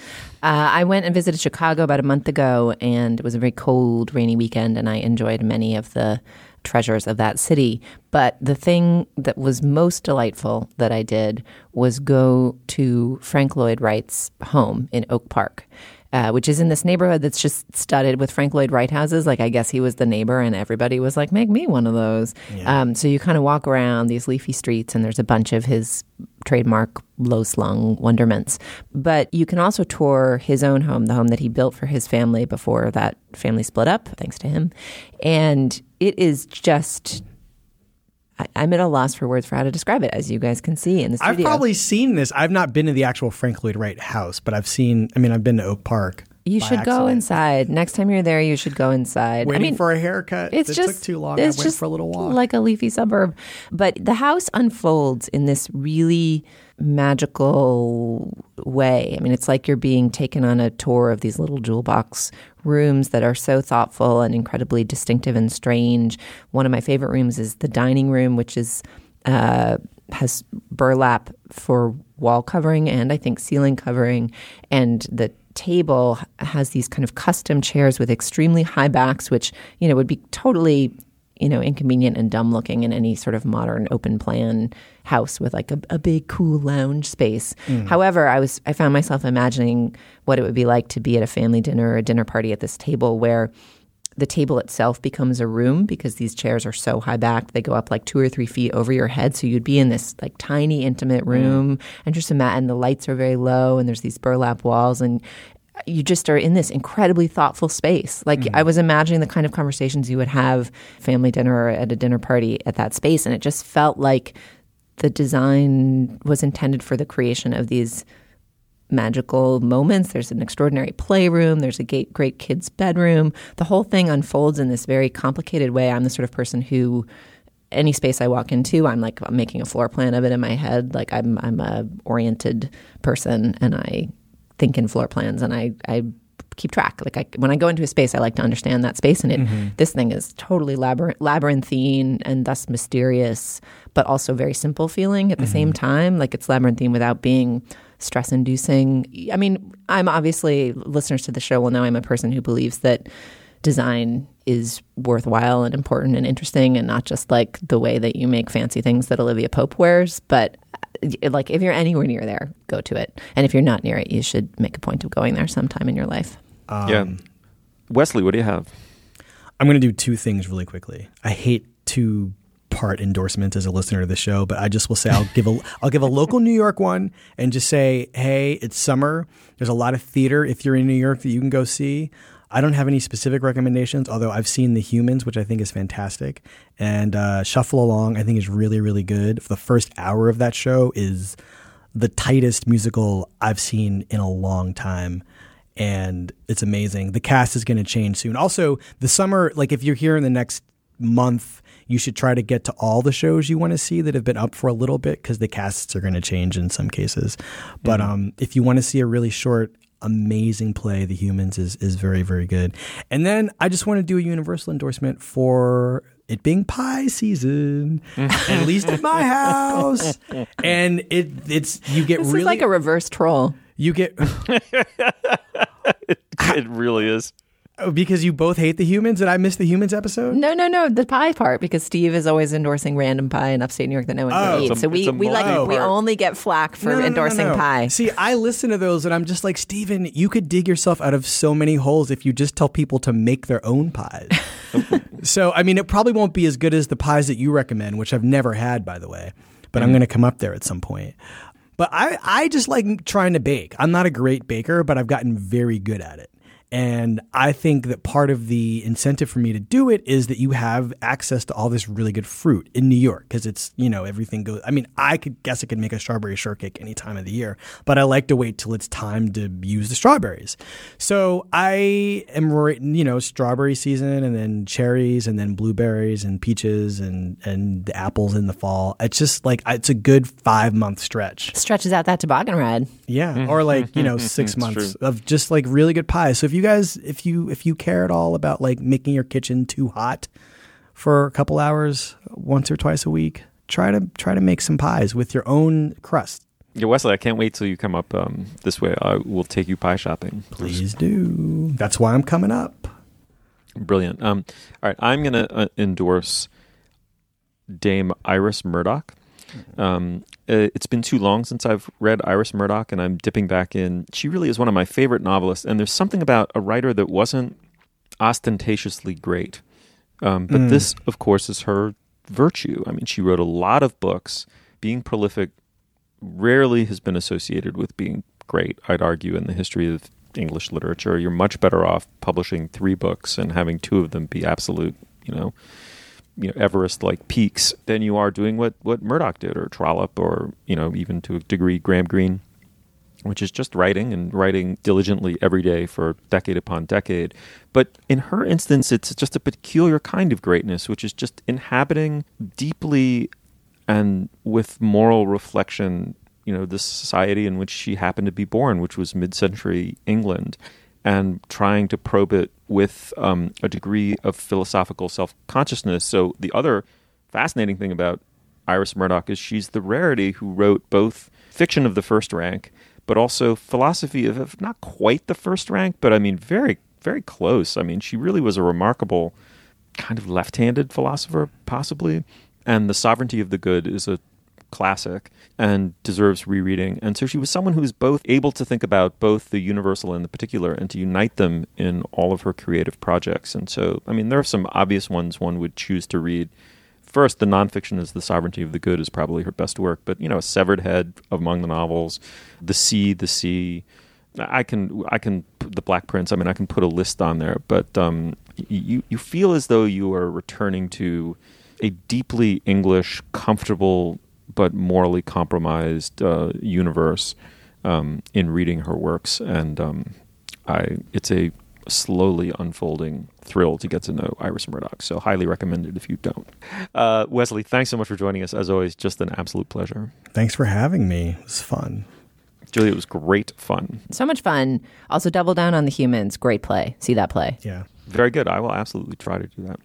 Uh, I went and visited Chicago about a month ago, and it was a very cold, rainy weekend, and I enjoyed many of the treasures of that city. But the thing that was most delightful that I did was go to Frank Lloyd Wright's home in Oak Park. Uh, which is in this neighborhood that's just studded with Frank Lloyd Wright houses. Like, I guess he was the neighbor, and everybody was like, make me one of those. Um, so you kind of walk around these leafy streets, and there's a bunch of his trademark low slung wonderments. But you can also tour his own home, the home that he built for his family before that family split up, thanks to him. And it is just. I- I'm at a loss for words for how to describe it, as you guys can see in the studio. I've probably seen this. I've not been to the actual Frank Lloyd Wright house, but I've seen. I mean, I've been to Oak Park. You should go inside. Next time you're there, you should go inside. Waiting I mean, for a haircut. it's it just took too long. It's just for a little walk. like a leafy suburb. But the house unfolds in this really magical way. I mean, it's like you're being taken on a tour of these little jewel box rooms that are so thoughtful and incredibly distinctive and strange. One of my favorite rooms is the dining room, which is uh, has burlap for wall covering and I think ceiling covering, and the table has these kind of custom chairs with extremely high backs, which you know would be totally you know inconvenient and dumb looking in any sort of modern open plan house with like a, a big cool lounge space. Mm. However, I was I found myself imagining what it would be like to be at a family dinner or a dinner party at this table where the table itself becomes a room because these chairs are so high backed. They go up like two or three feet over your head. So you'd be in this like tiny, intimate mm. room and just imagine and the lights are very low and there's these burlap walls and you just are in this incredibly thoughtful space. Like mm-hmm. I was imagining the kind of conversations you would have family dinner or at a dinner party at that space. And it just felt like the design was intended for the creation of these magical moments. There's an extraordinary playroom. There's a great, great kids' bedroom. The whole thing unfolds in this very complicated way. I'm the sort of person who, any space I walk into, I'm like I'm making a floor plan of it in my head. Like I'm I'm a oriented person, and I think in floor plans, and I I keep track. Like I, when I go into a space, I like to understand that space, and it mm-hmm. this thing is totally labyrinth, labyrinthine and thus mysterious, but also very simple feeling at the same mm-hmm. time. Like it's labyrinthine without being stress inducing. I mean, I'm obviously listeners to the show will know I'm a person who believes that design is worthwhile and important and interesting and not just like the way that you make fancy things that Olivia Pope wears, but uh, like if you're anywhere near there, go to it. And if you're not near it, you should make a point of going there sometime in your life. yeah. Wesley, what do you have? I'm going to do two things really quickly. I hate to part endorsements as a listener to the show, but I just will say I'll give a [LAUGHS] I'll give a local New York one and just say, hey, it's summer. There's a lot of theater if you're in New York that you can go see. I don't have any specific recommendations, although I've seen The Humans, which I think is fantastic, and uh, Shuffle Along I think is really really good. The first hour of that show is the tightest musical I've seen in a long time and it's amazing. The cast is going to change soon. Also, the summer, like if you're here in the next month, you should try to get to all the shows you want to see that have been up for a little bit because the casts are going to change in some cases. But um, if you want to see a really short, amazing play, The Humans is is very very good. And then I just want to do a universal endorsement for it being pie season, [LAUGHS] at least at my house. And it it's you get This really is like a reverse troll. you get [LAUGHS] it really is. Oh, because you both hate the humans and I missed the humans episode. No, no, no. The pie part because Steve is always endorsing random pie in upstate New York that no one Oh. can eat. A- so we, we like multi we only get flack for No, no, no, endorsing no. pie. See, I listen to those and I'm just like, Steven, you could dig yourself out of so many holes if you just tell people to make their own pies. [LAUGHS] so, I mean, it probably won't be as good as the pies that you recommend, which I've never had, by the way, but I'm going to come up there at some point. But I, I just like trying to bake. I'm not a great baker, but I've gotten very good at it. And I think that part of the incentive for me to do it is that you have access to all this really good fruit in New York because it's, you know, everything goes. I mean, I could guess I could make a strawberry shortcake any time of the year, but I like to wait till it's time to use the strawberries. So I am, you know, strawberry season and then cherries and then blueberries and peaches and, and the apples in the fall. It's just like, it's a good five month stretch. Stretches out that toboggan ride. Yeah, or mm-hmm. like you know [LAUGHS] six months of just like really good pie. So if you guys, if you if you care at all about like making your kitchen too hot for a couple hours once or twice a week, try to try to make some pies with your own crust. Yeah, Wesley, I can't wait till you come up um, this way. I will take you pie shopping. Please do. That's why I'm coming up. Brilliant. Um, all right, I'm going to uh, endorse Dame Iris Murdoch. Um, uh, it's been too long since I've read Iris Murdoch, and I'm dipping back in. She really is one of my favorite novelists, and there's something about a writer that wasn't ostentatiously great. Um, but Mm. this, of course, is her virtue. I mean, she wrote a lot of books. Being prolific rarely has been associated with being great, I'd argue, in the history of English literature. You're much better off publishing three books and having two of them be absolute, you know, you know Everest like peaks than you are doing what what Murdoch did or Trollope or you know even to a degree Graham Greene, which is just writing and writing diligently every day for decade upon decade. But in her instance, it's just a peculiar kind of greatness, which is just inhabiting deeply and with moral reflection, you know, the society in which she happened to be born, which was mid-century England, and trying to probe it with um, a degree of philosophical self-consciousness. So the other fascinating thing about Iris Murdoch is she's the rarity who wrote both fiction of the first rank, but also philosophy of, not quite the first rank, but I mean very, very close. I mean, she really was a remarkable kind of left-handed philosopher, possibly. And the sovereignty of the good is a classic and deserves rereading. And so she was someone who was both able to think about both the universal and the particular and to unite them in all of her creative projects. And so, I mean, there are some obvious ones one would choose to read. First, the nonfiction is The Sovereignty of the Good is probably her best work, but you know, A Severed Head among the novels, The Sea, The Sea. I can, I can, The Black Prince. I mean, I can put a list on there, but um, you, you feel as though you are returning to a deeply English, comfortable but morally compromised uh, universe um, in reading her works, and um, I it's a slowly unfolding thrill to get to know Iris Murdoch. So highly recommended if you don't. Uh, Wesley, thanks so much for joining us. As always, just an absolute pleasure. Thanks for having me. It was fun. Julia, it was great fun. So much fun. Also, double down on the humans. Great play. See that play. Yeah. Very good. I will absolutely try to do that.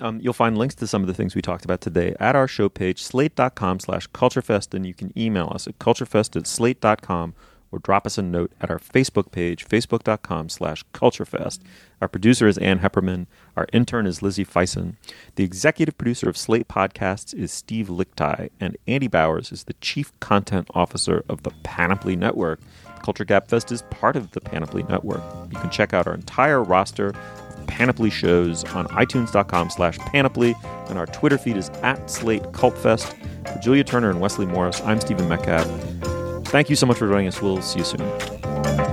Um, you'll find links to some of the things we talked about today at our show page, slate.com slash culturefest, and you can email us at culturefest at slate.com or drop us a note at our Facebook page, facebook.com slash culturefest. Our producer is Ann Heppermann. Our intern is Lizzie Feisen. The executive producer of Slate Podcasts is Steve Lickteig, and Andy Bowers is the chief content officer of the Panoply Network. Culture Gabfest is part of the Panoply Network. You can check out our entire roster Panoply shows on iTunes.com slash Panoply, and our Twitter feed is at Slate Cultfest. For Julia Turner and Wesley Morris, I'm Stephen Metcalf. Thank you so much for joining us. We'll see you soon.